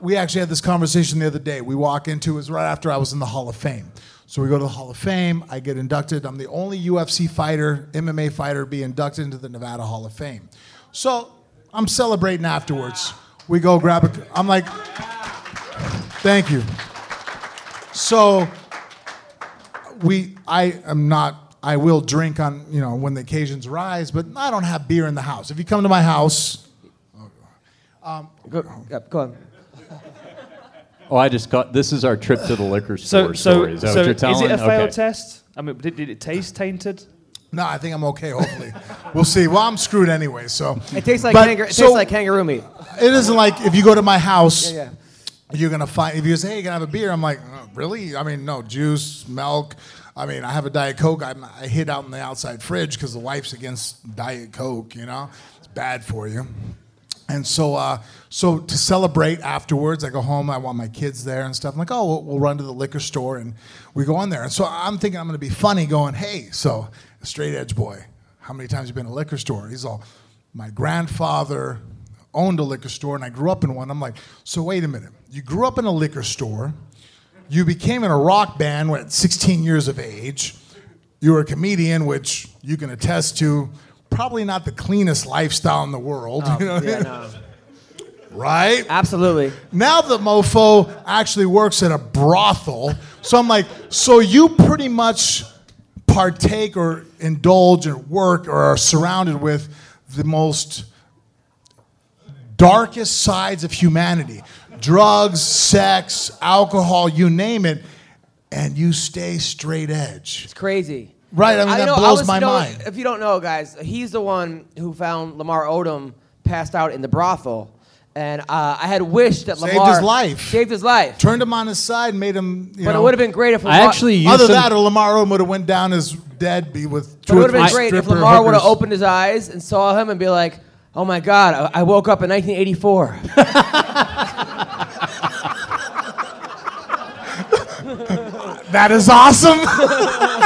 E: we actually had this conversation the other day. We walk into it was right after I was in the Hall of Fame. So we go to the Hall of Fame. I get inducted. I'm the only UFC fighter, MMA fighter, to be inducted into the Nevada Hall of Fame. So I'm celebrating afterwards. We go grab a. I'm like, thank you. So we I am not I will drink on you know when the occasions rise, but I don't have beer in the house. If you come to my house, um,
D: Go, yeah, go on.
C: oh, I just got. This is our trip to the liquor store
F: so,
C: story. Is that
F: so
C: what you're telling?
F: is
C: telling?
F: it a failed
C: Okay.
F: test? I mean, did, did it taste tainted?
E: No, I think I'm okay. Hopefully, we'll see. Well, I'm screwed anyway, so
D: It tastes like
E: But-
D: kangaroo. It
E: so
D: tastes like kangaroo meat.
E: it isn't like if you go to my house.
D: Yeah, yeah.
E: You're gonna find if you say, "Hey, you gonna have a beer?" I'm like, "Oh, "Really?" I mean, no juice, milk. I mean, I have a diet coke. I'm, I hid out in the outside fridge because the wife's against diet coke. You know, it's bad for you. And so, uh, so to celebrate afterwards, I go home. I want my kids there and stuff. I'm like, oh, we'll, we'll run to the liquor store and we go in there. And so I'm thinking I'm going to be funny, going, hey, so straight edge boy, how many times you been to a liquor store? He's all, my grandfather owned a liquor store and I grew up in one. I'm like, so wait a minute, you grew up in a liquor store, you became in a rock band when at 16 years of age. You were a comedian, which you can attest to. Probably not the cleanest lifestyle in the world. Oh, you know I
D: Yeah,
E: mean?
D: no.
E: Right?
D: Absolutely.
E: Now the mofo actually works at a brothel. So I'm like, so you pretty much partake or indulge or work or are surrounded with the most darkest sides of humanity drugs, sex, alcohol, you name it, and you stay straight edge.
D: It's crazy.
E: Right, I mean, that
D: know,
E: blows my
D: know,
E: mind.
D: If you don't know, guys, he's the one who found Lamar Odom passed out in the brothel. And uh, I had wished that
E: Saved
D: Lamar
E: his life.
D: Saved his life.
E: Turned him on his side, and made him. You
D: but
E: know,
D: it would have been great if
C: I actually used
E: Other
C: some,
E: that, or Lamar Odom would have went down as dead, be with
D: But
E: two
D: it would have been great if Lamar would have opened his eyes and saw him and be like, "Oh my God, I, I woke up in 1984."
E: That is awesome.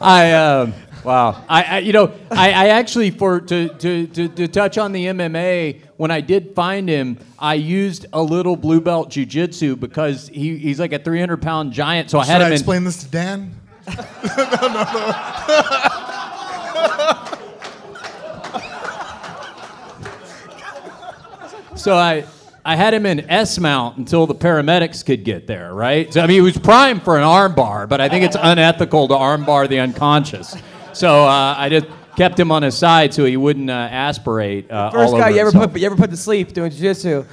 C: I um, wow. I, I you know I, I actually for to, to to to touch on the MMA when I did find him I used a little blue belt jujitsu because he, he's like a 300 pound giant so I
E: Should
C: had
E: I
C: him in
E: explain this to Dan? no, no, no.
C: So I I had him in S mount until the paramedics could get there, right? So I mean, he was primed for an arm bar, but I think it's unethical to arm bar the unconscious. So uh, I just kept him on his side so he wouldn't uh, aspirate uh,
D: First
C: all
D: guy
C: over
D: you ever
C: himself.
D: put you ever put to sleep doing jiu-jitsu.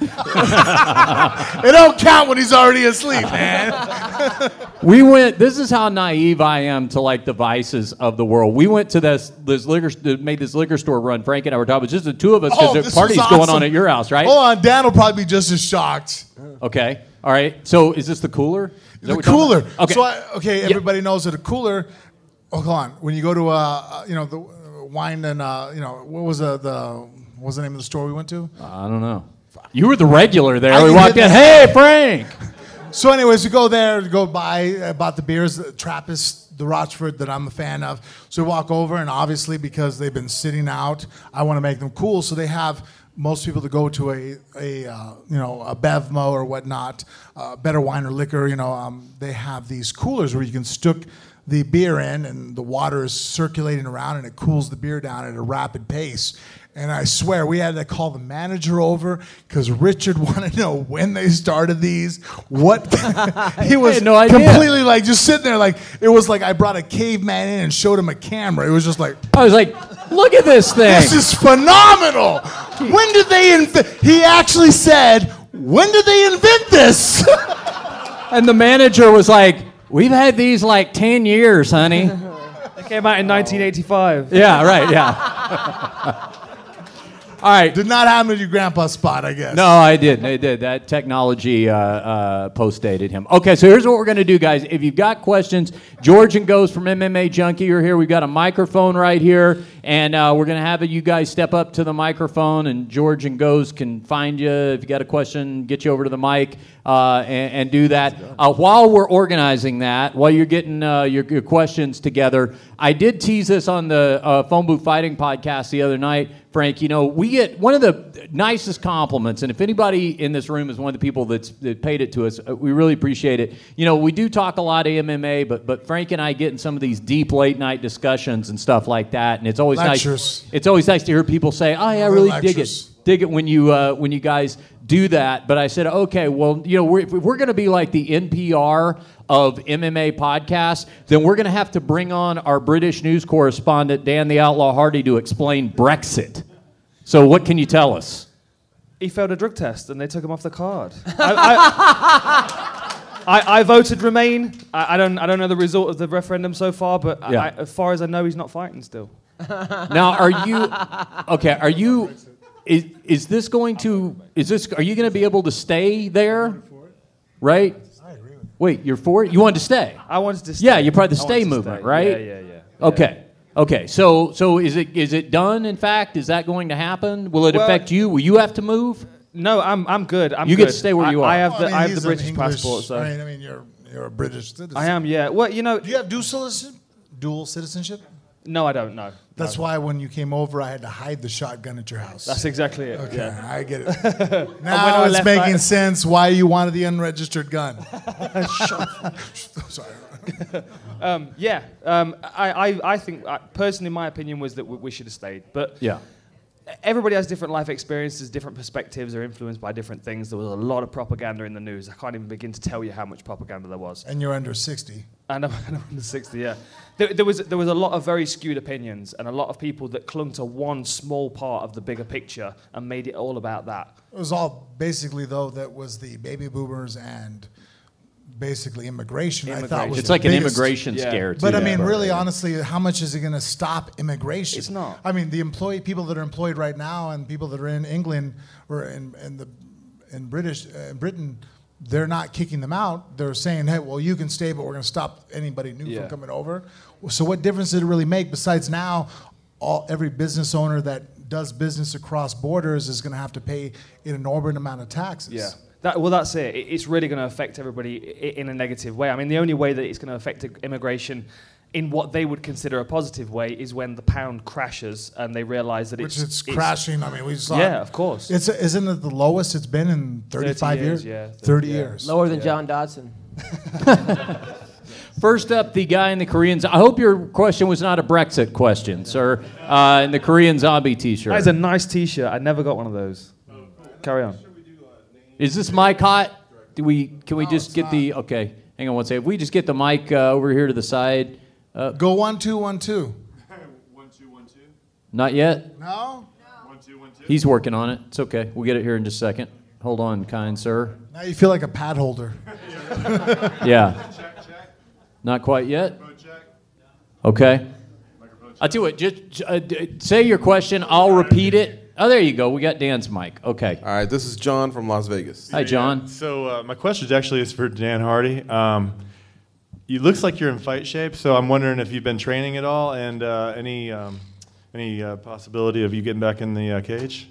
E: It don't count when he's already asleep, man.
C: We went. This is how naive I am to like the vices of the world. We went to this this liquor made this liquor store run. Frank and I were talking. It was just the two of us because
E: Oh,
C: the
E: this
C: party's
E: was
C: going on at your house, right?
E: Hold on, Dan will probably be just as shocked.
C: Okay. All right. So is this the cooler? Is
E: The
C: what we're talking
E: cooler.
C: Okay.
E: So I, okay, everybody knows that a cooler. Oh, hold on. When you go to uh, uh, you know, the wine and uh, you know, what was uh, the what was the name of the store we went to?
C: I don't know. You were the regular there.
E: I
C: we walked in.
E: that.
C: Hey, Frank.
E: So, anyways, we go there to go buy uh, bought the beers, the Trappist, the Rochefort that I'm a fan of. So we walk over, and obviously because they've been sitting out, I want to make them cool. So they have most people to go to a a uh, you know a Bevmo or whatnot, uh, better wine or liquor. You know, um, they have these coolers where you can stick the beer in, and the water is circulating around, and it cools the beer down at a rapid pace. And I swear, we had to call the manager over because Richard wanted to know when they started these. What he was
C: no
E: completely like just sitting there, like it was like I brought a caveman in and showed him a camera. It was just like
C: I was like, look at this thing.
E: this is phenomenal. When did they invent? He actually said, "When did they invent this?"
C: and the manager was like, we've had these like 10 years, honey.
F: It came out in 1985.
C: yeah, right. Yeah. All right.
E: Did not happen to your grandpa's spot, I guess.
C: No, I did. I did. That technology uh, uh, post dated him. Okay, so here's what we're going to do, guys. If you've got questions, George and Goze from MMA Junkie are here. We've got a microphone right here, and uh, we're going to have you guys step up to the microphone, and George and Goze can find you. If you got a question, get you over to the mic uh, and, and do that. Uh, while we're organizing that, while you're getting uh, your, your questions together, I did tease this on the uh, Phone Booth Fighting podcast the other night. Frank, you know, we get one of the nicest compliments, and if anybody in this room is one of the people that's that paid it to us, uh, we really appreciate it. You know, we do talk a lot of MMA, but but Frank and I get in some of these deep late night discussions and stuff like that, and it's always
E: Lectures.
C: nice. It's always nice to hear people say, "Oh, yeah, I really dig it." dig it when you uh, when you guys do that. But I said, okay, well, you know, we're, if we're going to be like the NPR of MMA podcasts, then we're going to have to bring on our British news correspondent Dan the Outlaw Hardy to explain Brexit. So, what can you tell us?
F: He failed a drug test and they took him off the card. I, I, I, I voted Remain. I, I don't I don't know the result of the referendum so far, but
C: Yeah.
F: I, as far as I know, he's not fighting still.
C: Now, are you okay? Are you? Is, is this going to? Is this? Are you going to be able to stay there? Right. Wait, you're for it? You wanted to stay?
F: I wanted to. Stay.
C: Yeah, you're probably the stay movement,
F: stay.
C: right?
F: Yeah, yeah, yeah.
C: Okay. Okay. So so is it is it done? In fact, is that going to happen? Will it
F: Well-
C: affect you? Will you have to move?
F: No, I'm I'm good. I'm
C: You get
F: good.
C: to stay where
F: I-
C: you are.
F: I have
E: Well,
F: the
E: I mean,
F: I have
E: he's
F: the British
E: English-
F: passport, so
E: I mean, I mean, you're you're a British citizen.
F: I am. Yeah. Well, you know.
E: Do you have dual citizenship? Dual citizenship?
F: No, I don't know.
E: That's why when you came over, I had to hide the shotgun at your house.
F: That's exactly it.
E: okay,
F: Yeah.
E: I get it. now
F: I
E: it's
F: left,
E: making
F: I-
E: sense why you wanted the unregistered gun. Sorry.
F: Um, yeah. Um, I, I I think uh, personally, my opinion was that we, we should have stayed, but
C: Yeah.
F: everybody has different life experiences, different perspectives, are influenced by different things. There was a lot of propaganda in the news. I can't even begin to tell you how much propaganda there was.
E: And you're under 60.
F: And I'm, and I'm under 60, yeah. There, there, was, there was a lot of very skewed opinions and a lot of people that clung to one small part of the bigger picture and made it all about that.
E: It was all basically, though, that was the baby boomers and basically immigration. I thought was
C: It's
E: the
C: like an immigration
F: Yeah.
C: scare. Too,
E: But I mean,
C: yeah.
E: really, honestly, how much is it going to stop immigration?
F: It's not.
E: I mean, the employee people that are employed right now and people that are in England or in, in the in British uh, in Britain, they're not kicking them out. They're saying, "Hey, well, you can stay, but we're going to stop anybody new
F: Yeah.
E: from coming over." So, what difference did it really make? Besides, now, all every business owner that does business across borders is going to have to pay an enormous amount of taxes.
F: Yeah. That, well, that's it. It- It's really going to affect everybody in a negative way. I mean, the only way that it's going to affect immigration in what they would consider a positive way is when the pound crashes and they realize that
E: Which
F: it's,
E: it's, crashing. I mean, we saw.
F: Yeah, of course.
E: It's isn't it the lowest it's been in 35
F: years,
E: years?
F: yeah.
E: 30
F: Yeah.
E: years.
D: Lower than John Dodson.
C: First up, the guy in the Koreans. I hope your question was not a Brexit question, sir. Uh, in the Korean zombie T-shirt.
F: That is a nice T-shirt. I never got one of those. Carry on.
C: Is this mic hot? Do we? Can we just get the? Okay, hang on one second. If we just get the mic uh, over here to the side. Uh,
E: Go one two one two. one two one two.
C: not yet.
E: No. One two one two.
C: He's working on it. It's okay. We'll get it here in just a second. Hold on, kind sir.
E: Now you feel like a pad holder.
C: Yeah. Not quite yet. Okay. I'll tell you what. Just uh, d- say your question. I'll repeat it. Oh, there you go. We got Dan's mic. Okay.
A: All right, this is John from Las Vegas.
C: Hi, John.
G: So uh, my question actually is for Dan Hardy. Um, it looks like you're in fight shape, so I'm wondering if you've been training at all, and uh, any um, any uh, possibility of you getting back in the uh, cage.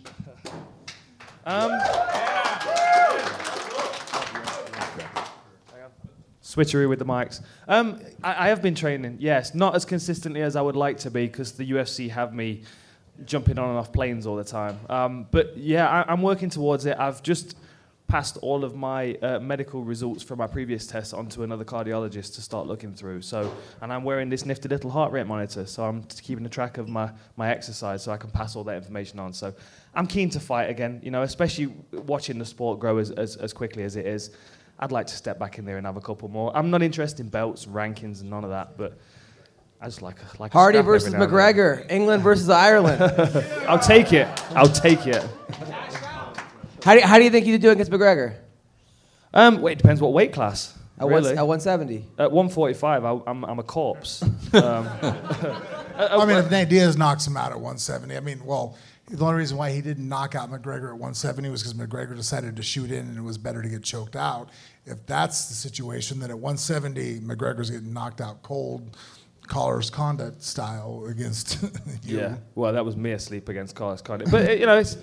F: Switchery with the mics. Um, I, I have been training, yes, not as consistently as I would like to be because the UFC have me jumping on and off planes all the time. Um, but yeah, I, I'm working towards it. I've just passed all of my uh, medical results from my previous tests onto another cardiologist to start looking through. So, and I'm wearing this nifty little heart rate monitor, so I'm t- keeping a track of my, my exercise so I can pass all that information on. So, I'm keen to fight again. You know, especially watching the sport grow as, as, as quickly as it is. I'd like to step back in there and have a couple more. I'm not interested in belts, rankings, and none of that, but I just like a, like
D: Hardy versus
F: now and then.
D: McGregor. England versus Ireland.
F: I'll take it. I'll take it.
D: How do, you, how do you think you do against McGregor?
F: Um, wait, it depends what weight class.
D: At,
F: really.
D: one, at 170.
F: At 145, I, I'm, I'm a corpse. Um,
E: I mean, if Nate Diaz knocks him out at 170, I mean, well, the only reason why he didn't knock out McGregor at 170 was because McGregor decided to shoot in and it was better to get choked out. If that's the situation, then at 170, McGregor's getting knocked out cold, Carlos Condit style against you.
F: yeah. Well, that was me asleep against Carlos Condit. But, you know, it's,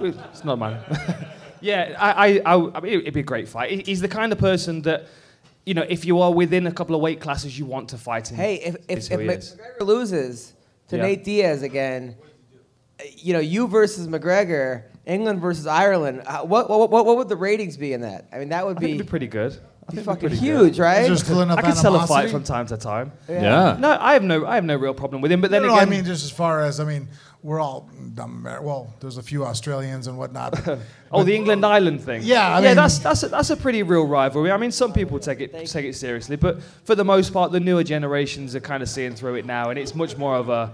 F: it's not mine. yeah, I, I, I, I mean, it'd be a great fight. He's the kind of person that, you know, if you are within a couple of weight classes, you want to fight him.
D: Hey, if, if,
F: is
D: if
F: he.
D: McGregor loses to
F: Yeah.
D: Nate Diaz again, uh, you know, you versus McGregor, England versus Ireland, uh, what, what, what, what would the ratings be in that? I mean, that would be,
F: it'd be pretty good. I think it'd be
D: fucking
F: pretty
D: huge, right?
E: Is there still enough
F: I could sell a fight
E: animosity?
F: from time to time.
C: Yeah.
F: No, I have no, I have no real problem with him. But then
E: no, no,
F: again,
E: I mean, just as far as, I mean, we're all dumb. Amer- Well, there's a few Australians and whatnot. Oh, but-
F: Oh, the England Ireland thing.
E: Yeah, I
F: yeah,
E: mean-
F: that's that's a, that's a pretty real rivalry. I mean, some people take it take it seriously, but for the most part, the newer generations are kind of seeing through it now, and it's much more of a,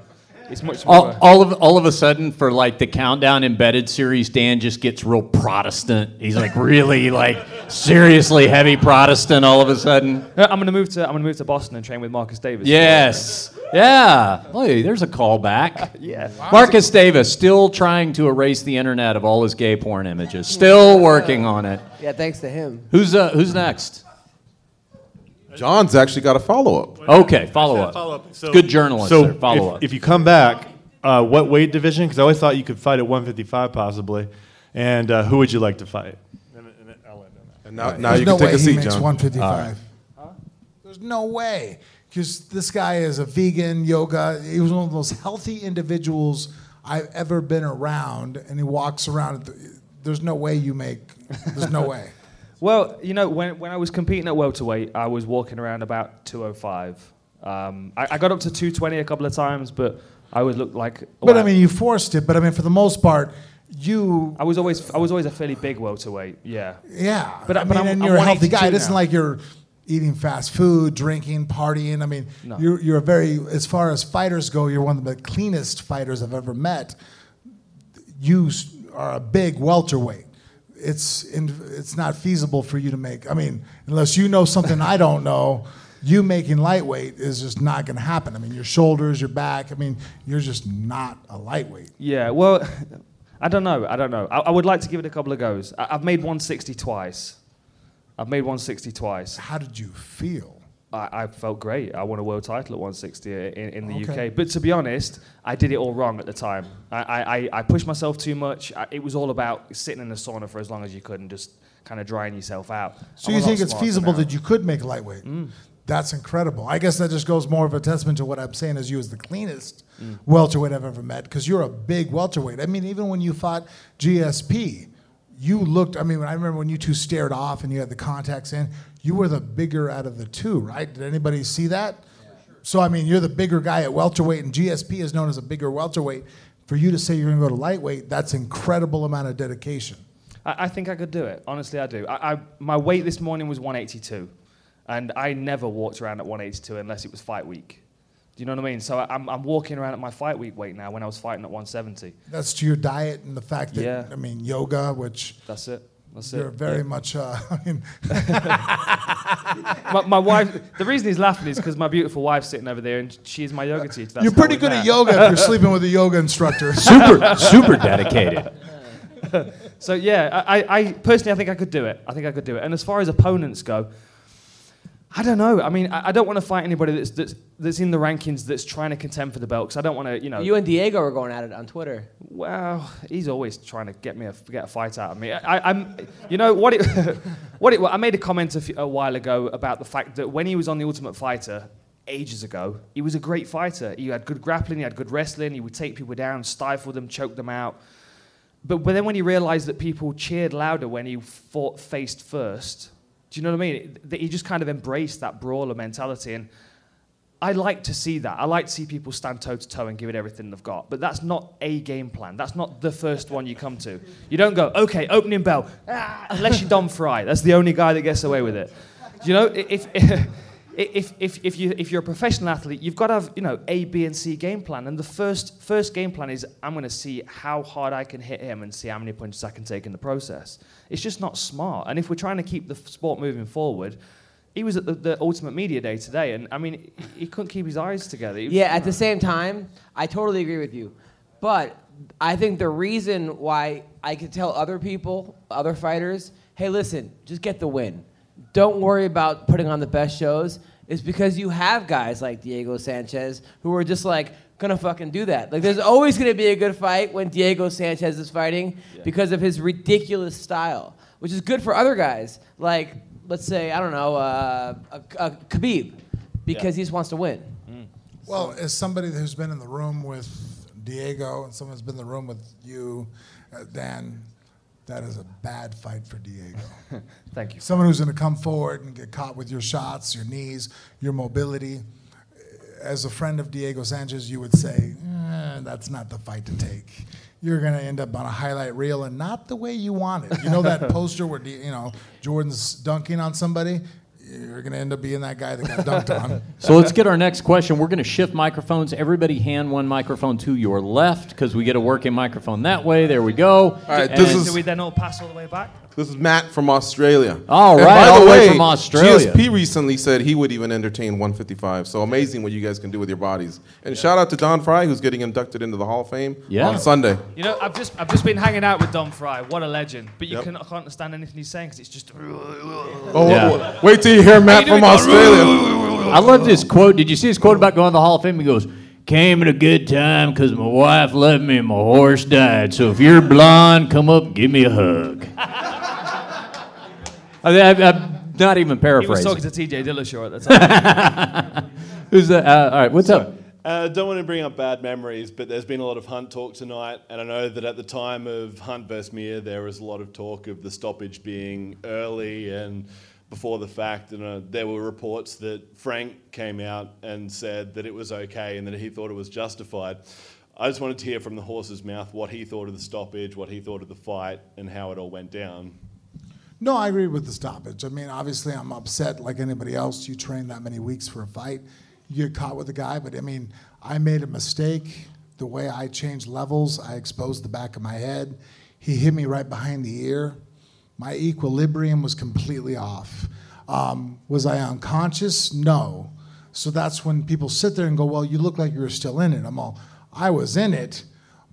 F: it's much more.
C: All,
F: of a-
C: all of all of a sudden, for like the countdown embedded series, Dan just gets real Protestant. He's like really like seriously heavy Protestant. All of a sudden,
F: I'm gonna move to I'm gonna move to Boston and train with Marcus Davis.
C: yes, yeah. Hey, there's a callback.
F: yeah.
C: Marcus Davis still trying to erase the internet of all his gay porn images. Still working on it.
D: yeah, thanks to him.
C: Who's uh, who's next?
A: John's actually got a follow up.
C: Okay, follow up.
G: Follow up. So,
C: Good journalist
G: So
C: there. Follow
G: if,
C: up.
G: if you come back, uh, what weight division? Because I always thought you could fight at 155 possibly. And uh, who would you like to fight? And, and I'll end on that.
A: And now, now
E: There's
A: you
E: no
A: can take
E: way
A: a
E: he
A: seat,
E: makes
A: John.
E: 155. There's no way. Because this guy is a vegan, yoga. He was one of the most healthy individuals I've ever been around, and he walks around. There's no way you make. There's no way.
F: Well, you know, when, when I was competing at welterweight, I was walking around about 205. Um, I, I got up to 220 a couple of times, but I would look like.
E: But I mean, you forced it. But I mean, for the most part, you
F: I was always I was always a fairly big welterweight. Yeah.
E: Yeah,
F: But I-
E: I
F: but
E: mean,
F: I'm-
E: and
F: I'm
E: you're a healthy
F: 182
E: guy. It isn't like you're eating fast food, drinking, partying. I mean,
F: No.
E: you're you're a very as far as fighters go, you're one of the cleanest fighters I've ever met. You are a big welterweight. It's in, it's not feasible for you to make. I mean, unless you know something I don't know. You making lightweight is just not going to happen. I mean, your shoulders, your back. I mean, you're just not a lightweight.
F: Yeah. Well, I don't know. I don't know. I, I would like to give it a couple of goes. I, I've made 160 twice. I've made 160 twice.
E: How did you feel?
F: I, I felt great. I won a world title at 160 in, in the
E: Okay.
F: UK. But to be honest, I did it all wrong at the time. I, I, I- pushed myself too much. I, it was all about sitting in the sauna for as long as you could and just kind of drying yourself out.
E: So
F: I'm
E: you think it's feasible
F: now.
E: that you could make lightweight? Mm. That's incredible. I guess that just goes more of a testament to what I'm saying as you as the cleanest welterweight I've ever met because you're a big welterweight. I mean, even when you fought GSP, you looked. I mean, I remember when you two stared off and you had the contacts in. You were the bigger out of the two, right? Did anybody see that? So I mean, you're the bigger guy at welterweight, and GSP is known as a bigger welterweight. For you to say you're going to go to lightweight, that's incredible amount of dedication.
F: I, I think I could do it. Honestly, I do. I, I, my weight this morning was 182, and I never walked around at 182 unless it was fight week. Do you know what I mean? So I, I'm, I'm walking around at my fight week weight now when I was fighting at 170.
E: That's to your diet and the fact that
F: Yeah.
E: I mean yoga, which
F: That's it. That's it.
E: you're
F: it.
E: very
F: Yeah.
E: much. Uh, I mean,
F: my, my wife. The reason he's laughing is because my beautiful wife's sitting over there, and she's my yoga teacher. That's
E: you're pretty good
F: met.
E: at yoga if you're sleeping with a yoga instructor.
C: Super, super dedicated.
F: So yeah, I, I, I personally I think I could do it. I think I could do it. And as far as opponents go, I don't know. I mean, I, I don't want to fight anybody that's, that's that's in the rankings that's trying to contend for the belt because I don't want to, you know.
D: You and Diego are going at it on Twitter.
F: Well, he's always trying to get me a, get a fight out of me. I, am you know what it, what it. I made a comment a, few, a while ago about the fact that when he was on the Ultimate Fighter ages ago, he was a great fighter. He had good grappling, he had good wrestling. He would take people down, stifle them, choke them out. But, but then when he realized that people cheered louder when he fought faced first, do you know what I mean? He just kind of embraced that brawler mentality and. I like to see that. I like to see people stand toe to toe and give it everything they've got. But that's not a game plan. That's not the first one you come to. You don't go, okay, opening bell, ah, unless you're Don Frye. That's the only guy that gets away with it. Do you know, if, if, if, if, you, if you're a professional athlete, you've got to have, you know, A, B, and C game plan. And the first, first game plan is I'm going to see how hard I can hit him and see how many punches I can take in the process. It's just not smart. And if we're trying to keep the sport moving forward, he was at the, the Ultimate Media Day today, and I mean, he, he couldn't keep his eyes together. Was-
D: Yeah, at the same time, I totally agree with you. But I think the reason why I could tell other people, other fighters, hey, listen, just get the win. Don't worry about putting on the best shows, is because you have guys like Diego Sanchez who are just like, gonna fucking do that. Like, there's always gonna be a good fight when Diego Sanchez is fighting because of his ridiculous style, which is good for other guys. Like, let's say, I don't know, uh, a, a Khabib, because he just wants to win.
E: well, as somebody who's been in the room with Diego and someone who's been in the room with you, uh, Dan, that is a bad fight for Diego.
F: Thank you.
E: Someone who's going to come forward and get caught with your shots, your knees, your mobility. As a friend of Diego Sanchez, you would say, eh, that's not the fight to take. You're going to end up on a highlight reel and not the way you want it. You know that poster where you know Jordan's dunking on somebody? You're going to end up being that guy that got dunked on.
C: So let's get our next question. We're going to shift microphones. Everybody hand one microphone to your left because we get a working microphone that way. There we go. All
A: right, this is-
F: Do we then all pass all the way back?
A: This is Matt from Australia.
C: All
A: And
C: right,
A: by
C: all
A: the
C: the way
A: way,
C: from Australia.
A: GSP recently said he would even entertain 155. So amazing what you guys can do with your bodies. And shout out to Don Frye, who's getting inducted into the Hall of Fame
C: Yeah.
A: on Sunday.
F: You know, I've just I've just been hanging out with Don Frye. What a legend! But you
A: Yep.
F: can, I can't understand anything he's saying because it's just.
A: Oh,
C: Yeah.
A: wait till you hear Matt
F: you
A: from? Australia.
C: I love this quote. Did you see his quote about going to the Hall of Fame? He goes, Came at a good time because my wife left me and my horse died. So if you're blonde, come up give me a hug. I mean, I, I'm not even paraphrasing.
F: He was talking to TJ Dillashaw at the time.
C: Who's that? Uh, all right, what's up?
H: Uh, don't want to bring up bad memories, but there's been a lot of Hunt talk tonight, and I know that at the time of Hunt versus Mir, there was a lot of talk of the stoppage being early and before the fact, and uh, there were reports that Frank came out and said that it was okay and that he thought it was justified. I just wanted to hear from the horse's mouth what he thought of the stoppage, what he thought of the fight, and how it all went down.
E: No, I agree with the stoppage. I mean, obviously, I'm upset like anybody else. You train that many weeks for a fight, you get caught with a guy. But I mean, I made a mistake. The way I changed levels, I exposed the back of my head. He hit me right behind the ear. My equilibrium was completely off. Um, was I unconscious? No. So that's when people sit there and go, "Well, you look like you were still in it." I'm all, I was in it,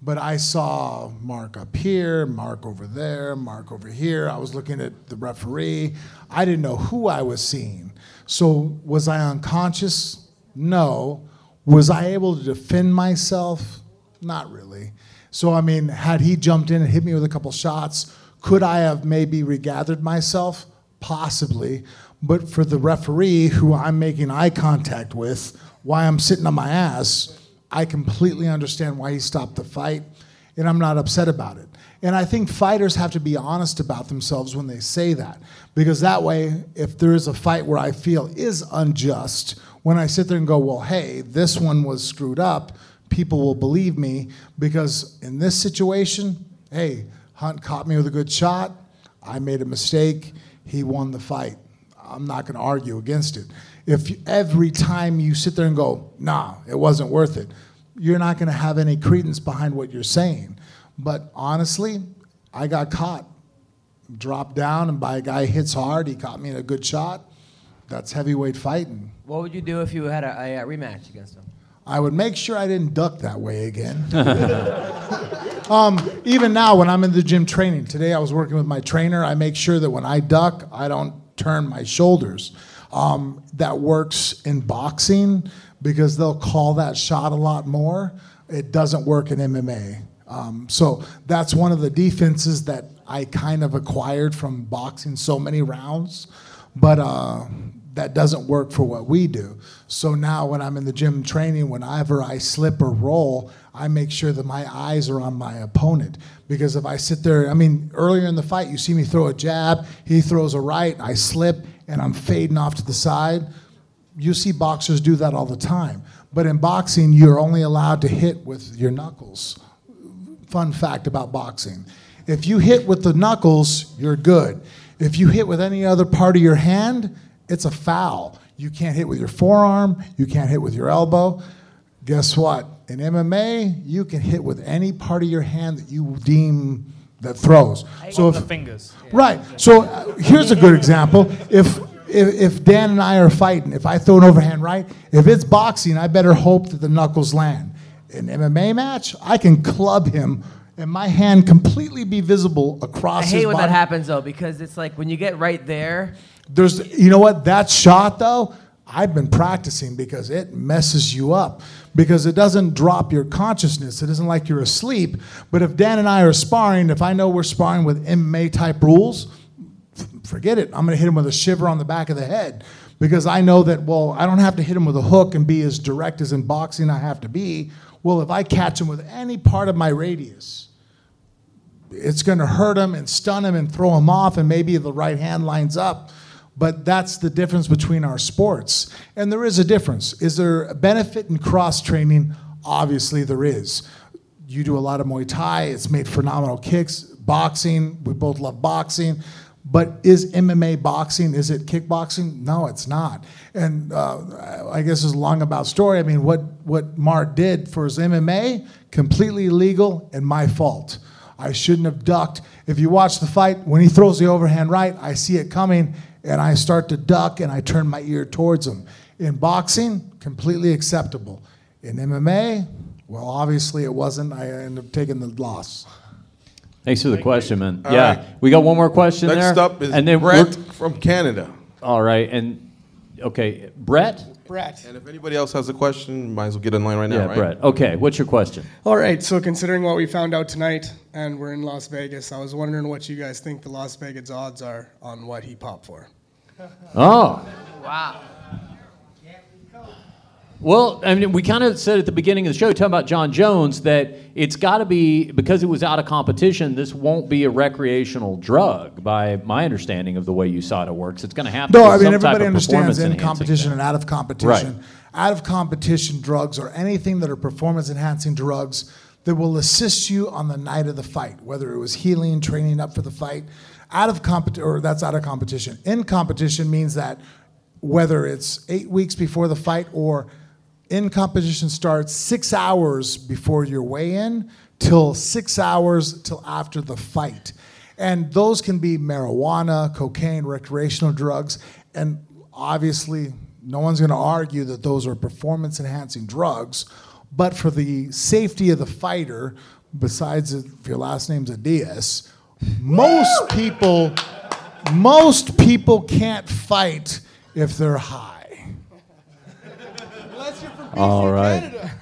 E: but I saw Mark up here, Mark over there, Mark over here. I was looking at the referee. I didn't know who I was seeing. So was I unconscious? No. Was I able to defend myself? Not really. So I mean, had he jumped in and hit me with a couple shots, could I have maybe regathered myself? Possibly. But for the referee who I'm making eye contact with, why I'm sitting on my ass, I completely understand why he stopped the fight, and I'm not upset about it. And I think fighters have to be honest about themselves when they say that, because that way, if there is a fight where I feel is unjust, when I sit there and go, well, hey, this one was screwed up, people will believe me, because in this situation, hey, Hunt caught me with a good shot, I made a mistake, he won the fight. I'm not going to argue against it. If every time you sit there and go, nah, it wasn't worth it, you're not going to have any credence behind what you're saying. But honestly, I got caught, dropped down, and by a guy hits hard, he caught me in a good shot. That's heavyweight fighting.
D: What would you do if you had a, a, a rematch against him?
E: I would make sure I didn't duck that way again. um, even now, when I'm in the gym training, today I was working with my trainer. I make sure that when I duck, I don't turn my shoulders. Um, that works in boxing because they'll call that shot a lot more. It doesn't work in MMA. Um, so that's one of the defenses that I kind of acquired from boxing so many rounds. But uh, that doesn't work for what we do. So now when I'm in the gym training, whenever I slip or roll, I make sure that my eyes are on my opponent. Because if I sit there, I mean, earlier in the fight, you see me throw a jab, he throws a right, I slip, and I'm fading off to the side. You see boxers do that all the time. But in boxing, you're only allowed to hit with your knuckles. Fun fact about boxing. If you hit with the knuckles, you're good. If you hit with any other part of your hand, it's a foul. You can't hit with your forearm, you can't hit with your elbow. Guess what? In MMA, you can hit with any part of your hand that you deem that throws. So
F: the
E: if,
F: fingers.
E: Right. So uh, here's a good example. If, if if Dan and I are fighting, if I throw an overhand right, if it's boxing, I better hope that the knuckles land. In MMA match, I can club him and my hand completely be visible across
D: I
E: his
D: hate when that happens though because it's like when you get right there.
E: There's, you know what? That shot though, I've been practicing because it messes you up because it doesn't drop your consciousness. It isn't like you're asleep. But if Dan and I are sparring, if I know we're sparring with MMA type rules, forget it. I'm going to hit him with a shiver on the back of the head because I know that, well, I don't have to hit him with a hook and be as direct as in boxing I have to be. Well, if I catch him with any part of my radius, it's going to hurt him and stun him and throw him off, and maybe the right hand lines up. But that's the difference between our sports. And there is a difference. Is there a benefit in cross training? Obviously, there is. You do a lot of Muay Thai, it's made phenomenal kicks. Boxing, we both love boxing. But is MMA boxing? Is it kickboxing? No, it's not. And uh, I guess it's a long about story. I mean, what, what Mark did for his MMA, completely illegal and my fault. I shouldn't have ducked. If you watch the fight, when he throws the overhand right, I see it coming and I start to duck and I turn my ear towards him. In boxing, completely acceptable. In MMA, well, obviously it wasn't. I ended up taking the loss.
C: Thanks for the question, man.
A: All
C: yeah,
A: right.
C: we got one more question there.
A: Next up is
C: and then
A: Brett from Canada.
C: All right, and okay, Brett.
I: Brett.
A: And if anybody else has a question, might as well get in line right now,
C: yeah,
A: right?
C: Brett. Okay, what's your question?
I: All right, so considering what we found out tonight, and we're in Las Vegas, I was wondering what you guys think the Las Vegas odds are on what he popped for.
C: Oh,
D: Wow.
C: Well, I mean, we kind of said at the beginning of the show, talking about Jon Jones, that it's got to be because it was out of competition. This won't be a recreational drug, by my understanding of the way USADA works. It's going to have to
E: No,
C: be
E: I mean
C: some
E: everybody
C: type of
E: understands in competition
C: thing.
E: and out of competition. Right. Out of competition drugs or anything that are performance enhancing drugs that will assist you on the night of the fight, whether it was healing, training up for the fight. Out of competition, or that's out of competition. In competition means that whether it's eight weeks before the fight or in competition starts six hours before your weigh-in till six hours till after the fight and those can be marijuana cocaine recreational drugs and obviously no one's going to argue that those are performance enhancing drugs but for the safety of the fighter besides if your last name's Adias, most people most people can't fight if they're high
C: All right.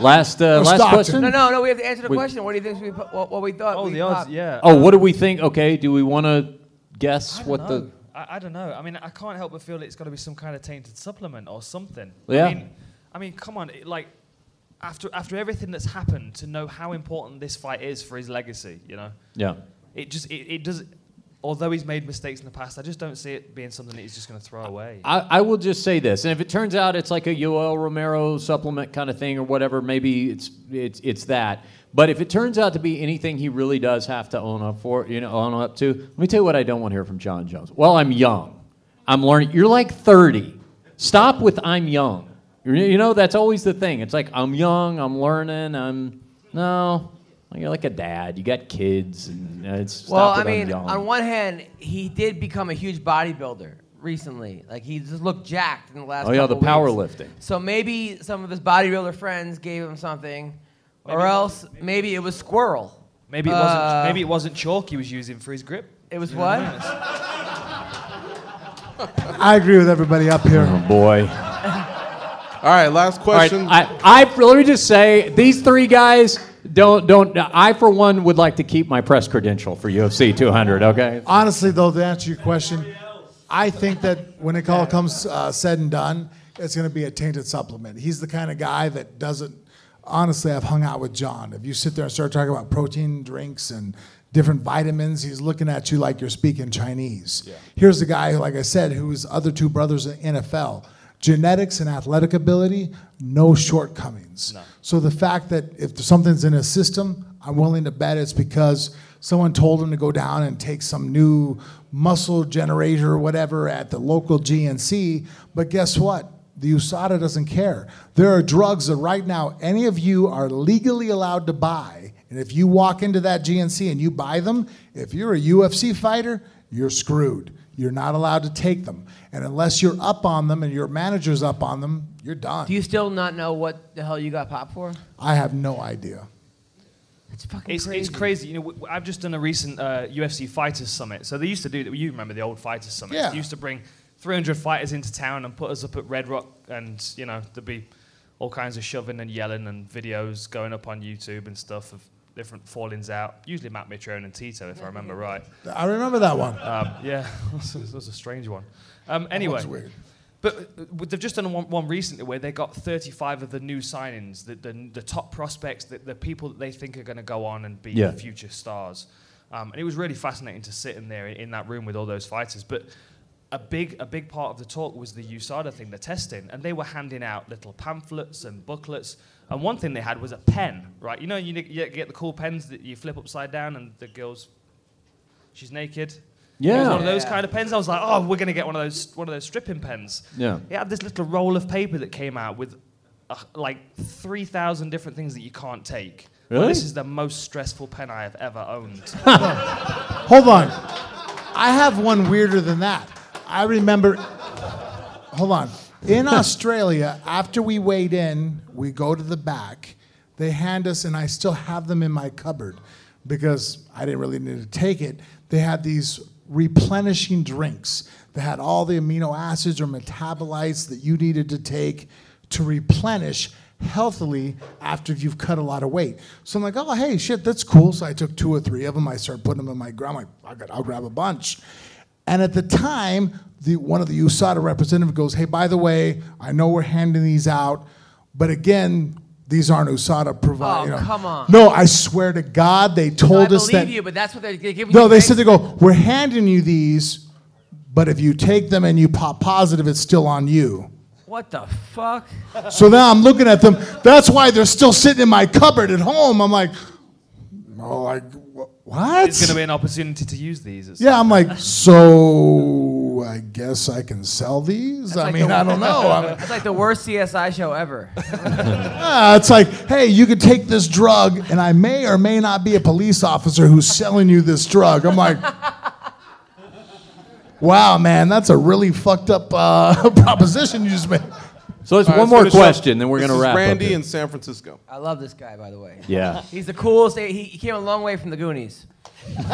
C: last uh, last
E: Stockton.
C: question.
D: No, no, no. We have to answer the
C: We-
D: question. What do you think? We put, what, what we thought?
F: Oh,
D: we
F: the odds,
D: popped?
F: yeah.
C: Oh, what do we think? Okay, do we want to guess what
F: know.
C: the?
F: I, I don't know. I mean, I can't help but feel it's got to be some kind of tainted supplement or something.
C: Yeah.
F: I mean, I mean, come on. It, like, after after everything that's happened, to know how important this fight is for his legacy, you know,
C: Yeah.
F: it just it, it does. Although he's made mistakes in the past, I just don't see it being something that he's just going to throw away.
C: I, I will just say this, and if it turns out it's like a Yoel Romero supplement kind of thing or whatever, maybe it's it's it's that. But if it turns out to be anything he really does have to own up for, you know, own up to, let me tell you what I don't want to hear from Jon Jones. Well, I'm young. I'm learning. You're like 30. Stop with I'm young. You're- know, that's always the thing. It's like I'm young. I'm learning. I'm no. You're like a dad. You got kids, and uh, it's
D: Well, I mean,
C: young.
D: on one hand, he did become a huge bodybuilder recently. Like he just looked jacked in the last.
C: Oh, yeah, the powerlifting.
D: So maybe some of his bodybuilder friends gave him something, or else maybe it was squirrel.
F: Maybe it wasn't.
D: Uh,
F: Maybe it wasn't chalk he was using for his grip.
D: It was what?
F: I?
E: I agree with everybody up here.
C: oh boy.
A: All right, last
C: All right,
A: question.
C: I, I let me just say these three guys don't don't. I for one would like to keep my press credential for UFC 200. Okay.
E: Honestly, though, to answer your question, I think that when it all comes uh, said and done, it's going to be a tainted supplement. He's the kind of guy that doesn't. Honestly, I've hung out with Jon. If you sit there and start talking about protein drinks and different vitamins, he's looking at you like you're speaking Chinese. Yeah. Here's the guy, like I said, whose other two brothers in NFL. Genetics and athletic ability, no shortcomings. So the fact that if something's in his system, I'm willing to bet it's because someone told him to go down and take some new muscle generator or whatever at the local GNC. But guess what? The USADA doesn't care. There are drugs that right now any of you are legally allowed to buy. And if you walk into that GNC and you buy them, if you're a UFC fighter, you're screwed. You're not allowed to take them. And unless you're up on them and your manager's up on them, you're done.
D: Do you still not know what the hell you got popped for?
E: I have no idea.
D: It's fucking
F: It's
D: crazy.
F: it's crazy. You know, w- w- I've just done a recent uh, UFC Fighters Summit. So they used to do that. You remember the old Fighters Summit?
E: Yeah.
F: They used to bring 300 fighters into town and put us up at Red Rock, and you know there'd be all kinds of shoving and yelling and videos going up on YouTube and stuff of different fallings out. Usually Matt Mitrione and Tito, if I remember right.
E: I remember that one.
F: Um, yeah, that was a strange one. Um, anyway,
E: weird.
F: but uh, they've just done one, one recently where they got 35 of the new signings, the, the, the top prospects, the, the people that they think are going to go on and be
C: Yeah.
F: future stars. Um, and it was really fascinating to sit in there in, in that room with all those fighters. But a big, a big part of the talk was the USADA thing, the testing. And they were handing out little pamphlets and booklets. And one thing they had was a pen, right? You know, you, you get the cool pens that you flip upside down and the girl's, she's naked. Yeah. It was
C: Yeah.
F: one of those kind of pens. I was like, oh, we're gonna get one of those one of those stripping pens.
C: Yeah.
F: It had this little roll of paper that came out with uh, like three thousand different things that you can't take. Well,
C: Really?
F: this is the most stressful pen I have ever owned.
E: Hold on. I have one weirder than that. I remember. Hold on. In Australia, after we weighed in, we go to the back. They hand us, and I still have them in my cupboard because I didn't really need to take it. They had these replenishing drinks that had all the amino acids or metabolites that you needed to take to replenish healthily after you've cut a lot of weight. So I'm like, oh, hey, shit, that's cool. So I took two or three of them. I started putting them in my gram. Like, I got, I'll grab a bunch. And at the time, the, one of the USADA representatives goes, "Hey, by the way, I know we're handing these out, but again." These aren't USADA provided.
D: Oh, come on.
E: No, I swear to God, they told us that.
D: I believe you, but that's what they're giving
E: No,
D: you.
E: they said they go, we're handing you these, but if you take them and you pop positive, it's still on you.
D: What the fuck?
E: So now I'm looking at them. That's why they're still sitting in my cupboard at home. I'm like, oh, like what?
F: It's going to be an opportunity to use these. at
E: yeah, I'm like, so I guess I can sell these. I
D: like
E: mean,
D: the-
E: I don't know. I mean,
D: That's like the worst CSI show ever.
E: ah, it's like, hey, you could take this drug, and I may or may not be a police officer who's selling you this drug. I'm like. Wow, man, that's a really fucked up uh, proposition you just made.
C: So it's
A: All right,
C: one
A: let's
C: more
A: finish up.
C: question, then we're
A: This
C: going to
A: is
C: wrap
A: Randy
C: up. here.
A: in San Francisco.
D: I love this guy, by the way.
C: Yeah.
D: He's the coolest. He, he came a long way from the Goonies.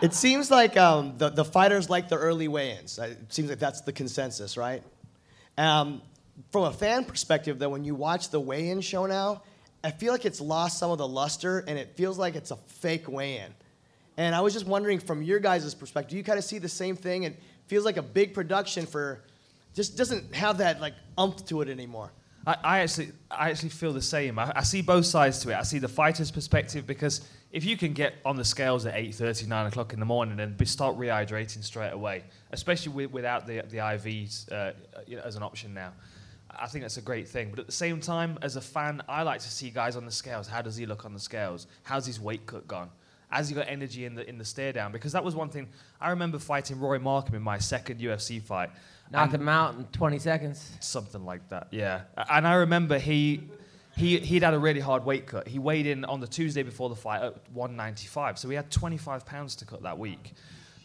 J: It seems like um, the, the fighters like the early weigh-ins. Uh, It seems like that's the consensus, right? Um, from a fan perspective, though, when you watch the weigh-in show now, I feel like it's lost some of the luster, and it feels like it's a fake weigh-in. And I was just wondering, from your guys' perspective, do you kind of see the same thing? It feels like a big production for, just doesn't have that like umph to it anymore.
F: I, I actually, I actually feel the same. I, I see both sides to it. I see the fighter's perspective because if you can get on the scales at 8:30, 9 o'clock in the morning and start rehydrating straight away, especially with, without the, the IVs uh, you know, as an option now, I think that's a great thing. But at the same time, as a fan, I like to see guys on the scales. How does he look on the scales? How's his weight cut gone? Has you got energy in the in the stare down? Because that was one thing I remember fighting Rory Markham in my second UFC fight.
D: Knocked him out in 20 seconds.
F: something like that. Yeah, and I remember he he he'd had a really hard weight cut. He weighed in on the Tuesday before the fight at 195, so he had 25 pounds to cut that week.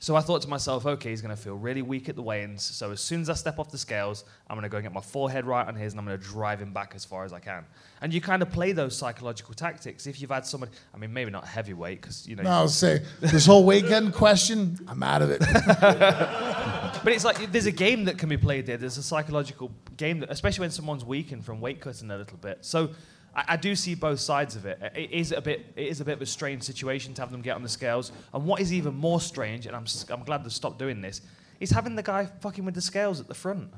F: So I thought to myself, okay, he's going to feel really weak at the weigh-ins. So as soon as I step off the scales, I'm going to go and get my forehead right on his, and I'm going to drive him back as far as I can. And you kind of play those psychological tactics. If you've had somebody, I mean, maybe not heavyweight, because you know,
E: No, I'll say this whole cutting question, I'm out of it.
F: But it's like there's a game that can be played there. There's a psychological game that, especially when someone's weakened from weight cutting a little bit. So I, I do see both sides of it. It is a bit, it is a bit of a strange situation to have them get on the scales. And what is even more strange, and I'm, s- I'm glad they've stopped doing this, is having the guy fucking with the scales at the front.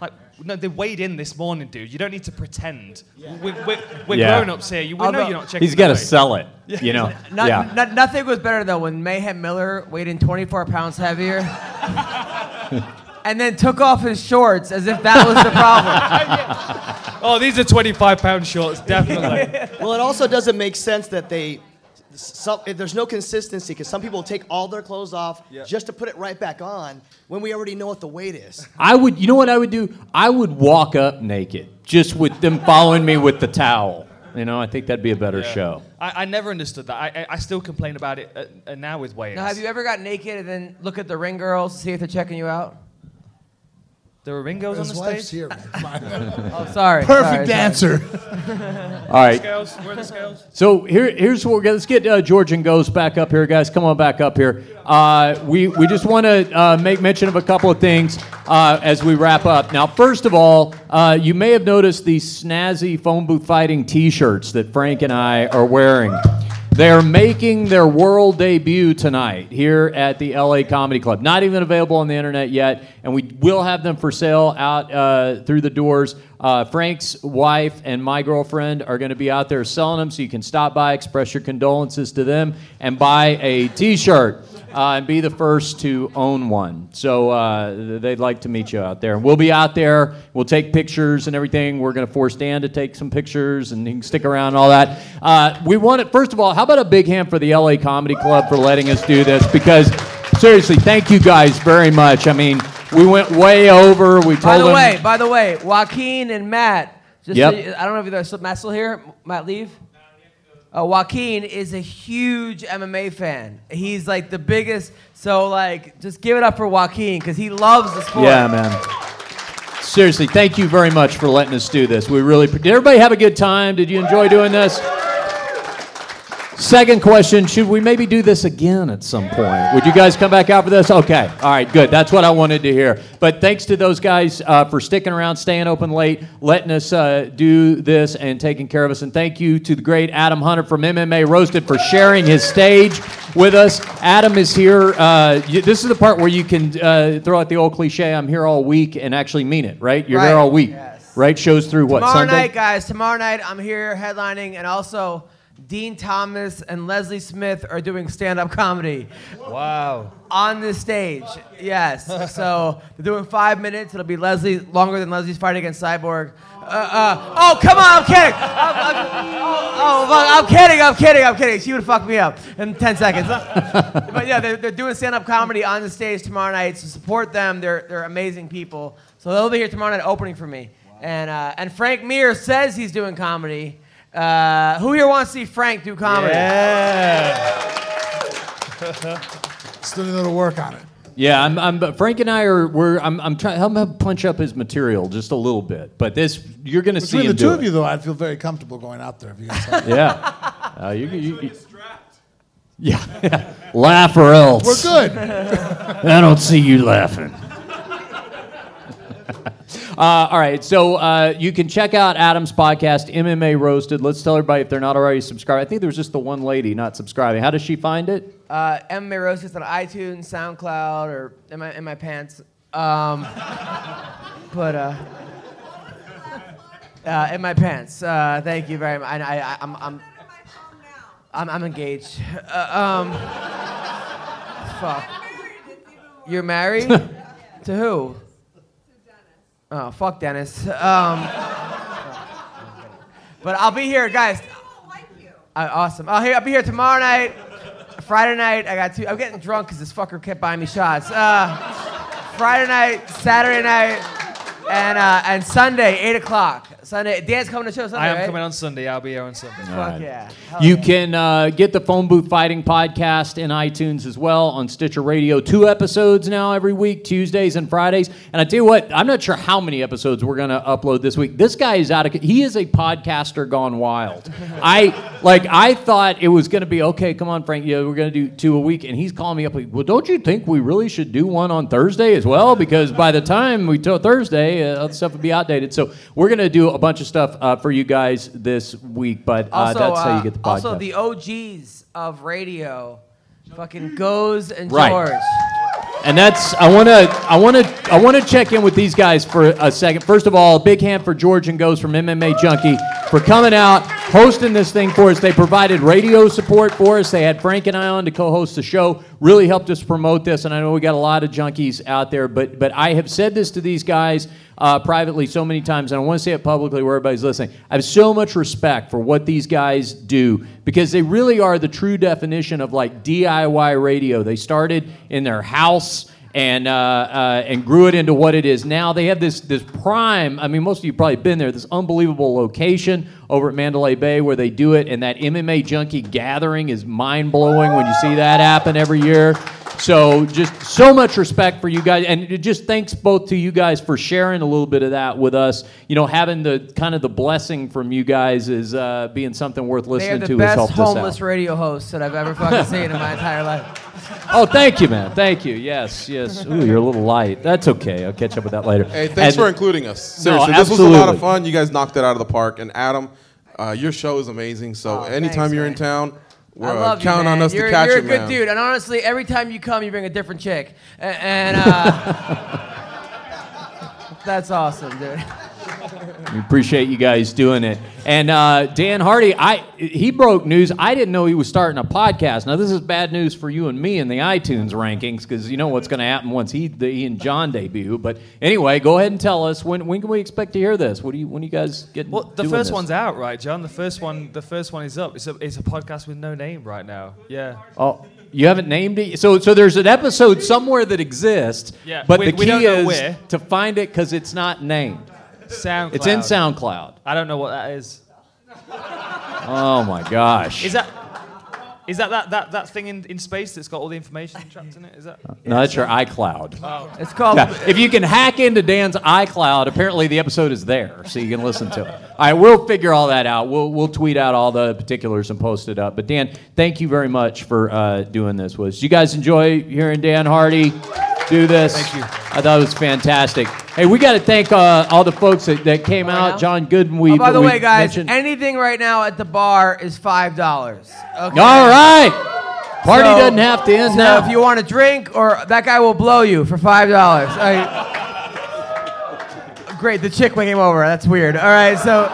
F: Like, no, they weighed in this morning, dude. You don't need to pretend. We're, we're, we're
C: Yeah.
F: grown ups here. You, we know you're not checking.
C: He's got to sell it, you know?
D: No-
C: yeah.
D: no- nothing was better though when Mayhem Miller weighed in 24 pounds heavier, and then took off his shorts as if that was the problem.
F: Oh, these are 25 pound shorts, definitely.
J: Well, it also doesn't make sense that they. Some, there's no consistency because some people take all their clothes off just to put it right back on when we already know what the weight is.
C: I would, you know what I would do? I would walk up naked, just with them following me with the towel. You know, I think that'd be a better show.
F: I, I never understood that. I, I, I still complain about it uh, uh, now with weigh-ins.
D: Now, have you ever got naked and then look at the ring girls to see if they're checking you out?
F: There were ring girls on the
E: wife's
F: stage.
E: here. man.
D: Oh, sorry.
E: Perfect
D: sorry, sorry.
E: answer.
C: All right.
F: Scales? Where are the scales?
C: So here, here's what we're gonna, let's get uh, George and Goze back up here, guys. Come on back up here. Uh, we, we just want to uh, make mention of a couple of things uh, as we wrap up. Now, first of all, uh, you may have noticed these snazzy phone booth fighting T-shirts that Frank and I are wearing. They're making their world debut tonight here at the LA Comedy Club. Not even available on the internet yet, and we will have them for sale out uh, through the doors. Uh, Frank's wife and my girlfriend are going to be out there selling them, so you can stop by, express your condolences to them, and buy a T-shirt uh, and be the first to own one. So uh, they'd like to meet you out there. And we'll be out there. We'll take pictures and everything. We're going to force Dan to take some pictures and he can stick around and all that. Uh, we want it, first of all, how about a big hand for the LA Comedy Club for letting us do this? Because seriously, thank you guys very much. I mean, we went way over. We told
D: By the
C: them-
D: way, by the way, Joaquin and Matt. Just
C: Yep.
D: so you- I don't know if there's Matt still here. Matt, leave. Uh, Joaquin is a huge MMA fan. He's like the biggest. So like, just give it up for Joaquin because he loves the sport.
C: Yeah, man. Seriously, thank you very much for letting us do this. We really did. Everybody have a good time? Did you enjoy doing this? Second question: Should we maybe do this again at some point? Would you guys come back out for this? Okay, all right, good. That's what I wanted to hear. But thanks to those guys uh, for sticking around, staying open late, letting us uh, do this, and taking care of us. And thank you to the great Adam Hunter from MMA Roasted for sharing his stage with us. Adam is here. Uh, you, this is the part where you can uh, throw out the old cliche: "I'm here all week," and actually mean it. Right? You're there
D: Right,
C: all week. Right? Shows through what
D: Tomorrow
C: Sunday.
D: night, guys. Tomorrow night, I'm here headlining, and also Dean Thomas and Leslie Smith are doing stand-up comedy.
F: Wow.
D: On the stage, yes. so they're doing five minutes. It'll be Leslie longer than Leslie's fight against Cyborg. Uh, uh, oh, come on! I'm kidding. I'm, I'm- oh, oh, I'm kidding. I'm kidding. I'm kidding. She would fuck me up in 10 seconds. but yeah, they're, they're doing stand-up comedy on the stage tomorrow night. So support them. They're they're amazing people. So they'll be here tomorrow night opening for me. And uh, and Frank Mir says he's doing comedy. Uh, who here wants to see Frank do comedy? Yeah.
E: Still need a little work on it.
C: Yeah, I'm, I'm, Frank and I are. We're. I'm. I'm trying. I'm gonna punch up his material just a little bit. But this, you're gonna see
E: Between
C: him
E: the two
C: do
E: of
C: it.
E: you, though, I'd feel very comfortable going out there if you guys.
C: Yeah. Uh, you, you, you, yeah. Laugh or else.
E: We're good.
C: I don't see you laughing. Uh, all right, so uh, you can check out Adam's podcast, MMA Roasted. Let's tell everybody if they're not already subscribed. I think there was just the one lady not subscribing. How does she find it?
D: Uh, MMA Roasted on iTunes, SoundCloud, or in my in my pants. Um, but uh, uh, in my pants. Uh, thank you very much. I, I, I, I'm, I'm, I'm, I'm engaged. Uh, um, fuck. You're married? to who? Oh, fuck Dennis. Um, but I'll be here, guys. Uh, awesome. I'll, I'll be here tomorrow night, Friday night. I got two. I'm getting drunk because this fucker kept buying me shots. Uh, Friday night, Saturday night, and uh, and Sunday, eight o'clock. Sunday. Dan's coming to show Sunday.
F: I am
D: right?
F: coming on Sunday. I'll be here on Sunday.
D: Fuck yeah. Hell
C: You
D: yeah.
C: can uh, get the Phone Booth Fighting podcast in iTunes as well on Stitcher Radio. Two episodes now every week, Tuesdays and Fridays. And I tell you what, I'm not sure how many episodes we're going to upload this week. This guy is out of. He is a podcaster gone wild. I like. I thought it was going to be okay. Come on, Frank. Yeah, we're going to do two a week. And he's calling me up. Like, well, don't you think we really should do one on Thursday as well? Because by the time we do Thursday, uh, other stuff would be outdated. So we're going to do a bunch of stuff uh, for you guys this week. But uh,
D: Also,
C: that's how
D: uh,
C: you get the podcast.
D: also the OGs of radio, fucking Goze and
C: Right.
D: George.
C: And that's I want to I want to I want to check in with these guys for a second. First of all, a big hand for George and Goze from MMA Junkie for coming out, hosting this thing for us. They provided radio support for us. They had Frank and I on to co-host the show. Really helped us promote this. And I know we got a lot of junkies out there, but but I have said this to these guys uh, privately so many times, and I want to say it publicly where everybody's listening. I have so much respect for what these guys do because they really are the true definition of like DIY radio. They started in their house and uh, uh, and grew it into what it is now. They have this this prime. I mean, most of you probably been there. This unbelievable location over at Mandalay Bay where they do it, and that MMA junkie gathering is mind blowing when you see that happen every year. So just so much respect for you guys, and just thanks both to you guys for sharing a little bit of that with us. You know, having the kind of the blessing from you guys is uh, being something worth
D: They are
C: listening
D: the
C: to. has
D: best
C: helped us out.
D: homeless radio hosts that I've ever fucking seen in my entire life.
C: Oh, thank you, man. Thank you. Yes, yes. Ooh, you're a little light. That's okay. I'll catch up with that later.
A: Hey, thanks
C: And-
A: for including us.
C: No,
A: Seriously, this was a lot of fun. You guys knocked it out of the park. And Adam, uh, your show is amazing. So
D: Oh,
A: anytime
D: thanks,
A: you're
D: man.
A: in town, we're
D: I
A: uh,
D: love you,
A: counting on
D: man.
A: us
D: you're,
A: to catch
D: you're a good
A: man.
D: dude, and honestly, every time you come, you bring a different chick, A- and uh, that's awesome, dude.
C: We appreciate you guys doing it. And uh, Dan Hardy, I he broke news. I didn't know he was starting a podcast. Now this is bad news for you and me in the iTunes rankings because you know what's going to happen once he, the, he and John debut. But anyway, go ahead and tell us when when can we expect to hear this? What do you when you guys get?
F: Well, the first
C: this?
F: one's out, right, John? The first one, the first one is up. It's a, it's a podcast with no name right now. Yeah.
C: Oh, you haven't named it. So so there's an episode somewhere that exists.
F: Yeah,
C: But
F: we-
C: the key is
F: where.
C: to find it because it's not named.
F: SoundCloud.
C: It's in SoundCloud.
F: I don't know what that is.
C: Oh my gosh.
F: Is that? Is that that, that, that thing in, in space that's got all the information trapped in it? Is that?
C: No, that's your iCloud.
F: Oh.
D: It's called.
C: Yeah, if you can hack into Dan's iCloud, apparently the episode is there, so you can listen to it. All right, we'll figure all that out. We'll we'll tweet out all the particulars and post it up. But Dan, thank you very much for uh, doing this. Was you guys enjoy hearing Dan Hardy do this? Thank you. I thought it was fantastic. Hey, we got to thank uh, all the folks that, that came out.
D: now?
C: John Gooden. We
D: Oh, by the way, guys,
C: mentioned-
D: anything right now at the bar is five dollars. Okay.
C: all right. Party
D: So-
C: doesn't have to end
D: so
C: now.
D: if you want a drink, or that guy will blow you for five dollars. Great, the chick came over. That's weird. All right, so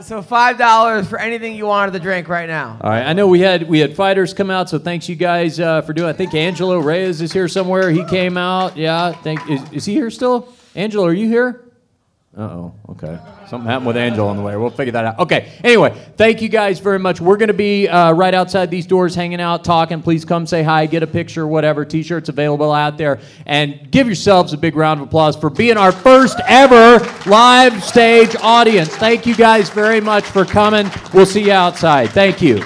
D: so, five dollars for anything you wanted to drink right now.
C: All right, I know we had we had fighters come out, so thanks you guys uh, for doing. I think Angelo Reyes is here somewhere. He came out. Yeah, thank. Is, is he here still? Angelo, are you here? Uh oh. Okay. Something happened with Angel on the way. We'll figure that out. Okay. Anyway, thank you guys very much. We're going to be uh, right outside these doors, hanging out, talking. Please come say hi, get a picture, whatever. T-shirts available out there, and give yourselves a big round of applause for being our first ever live stage audience. Thank you guys very much for coming. We'll see you outside. Thank you.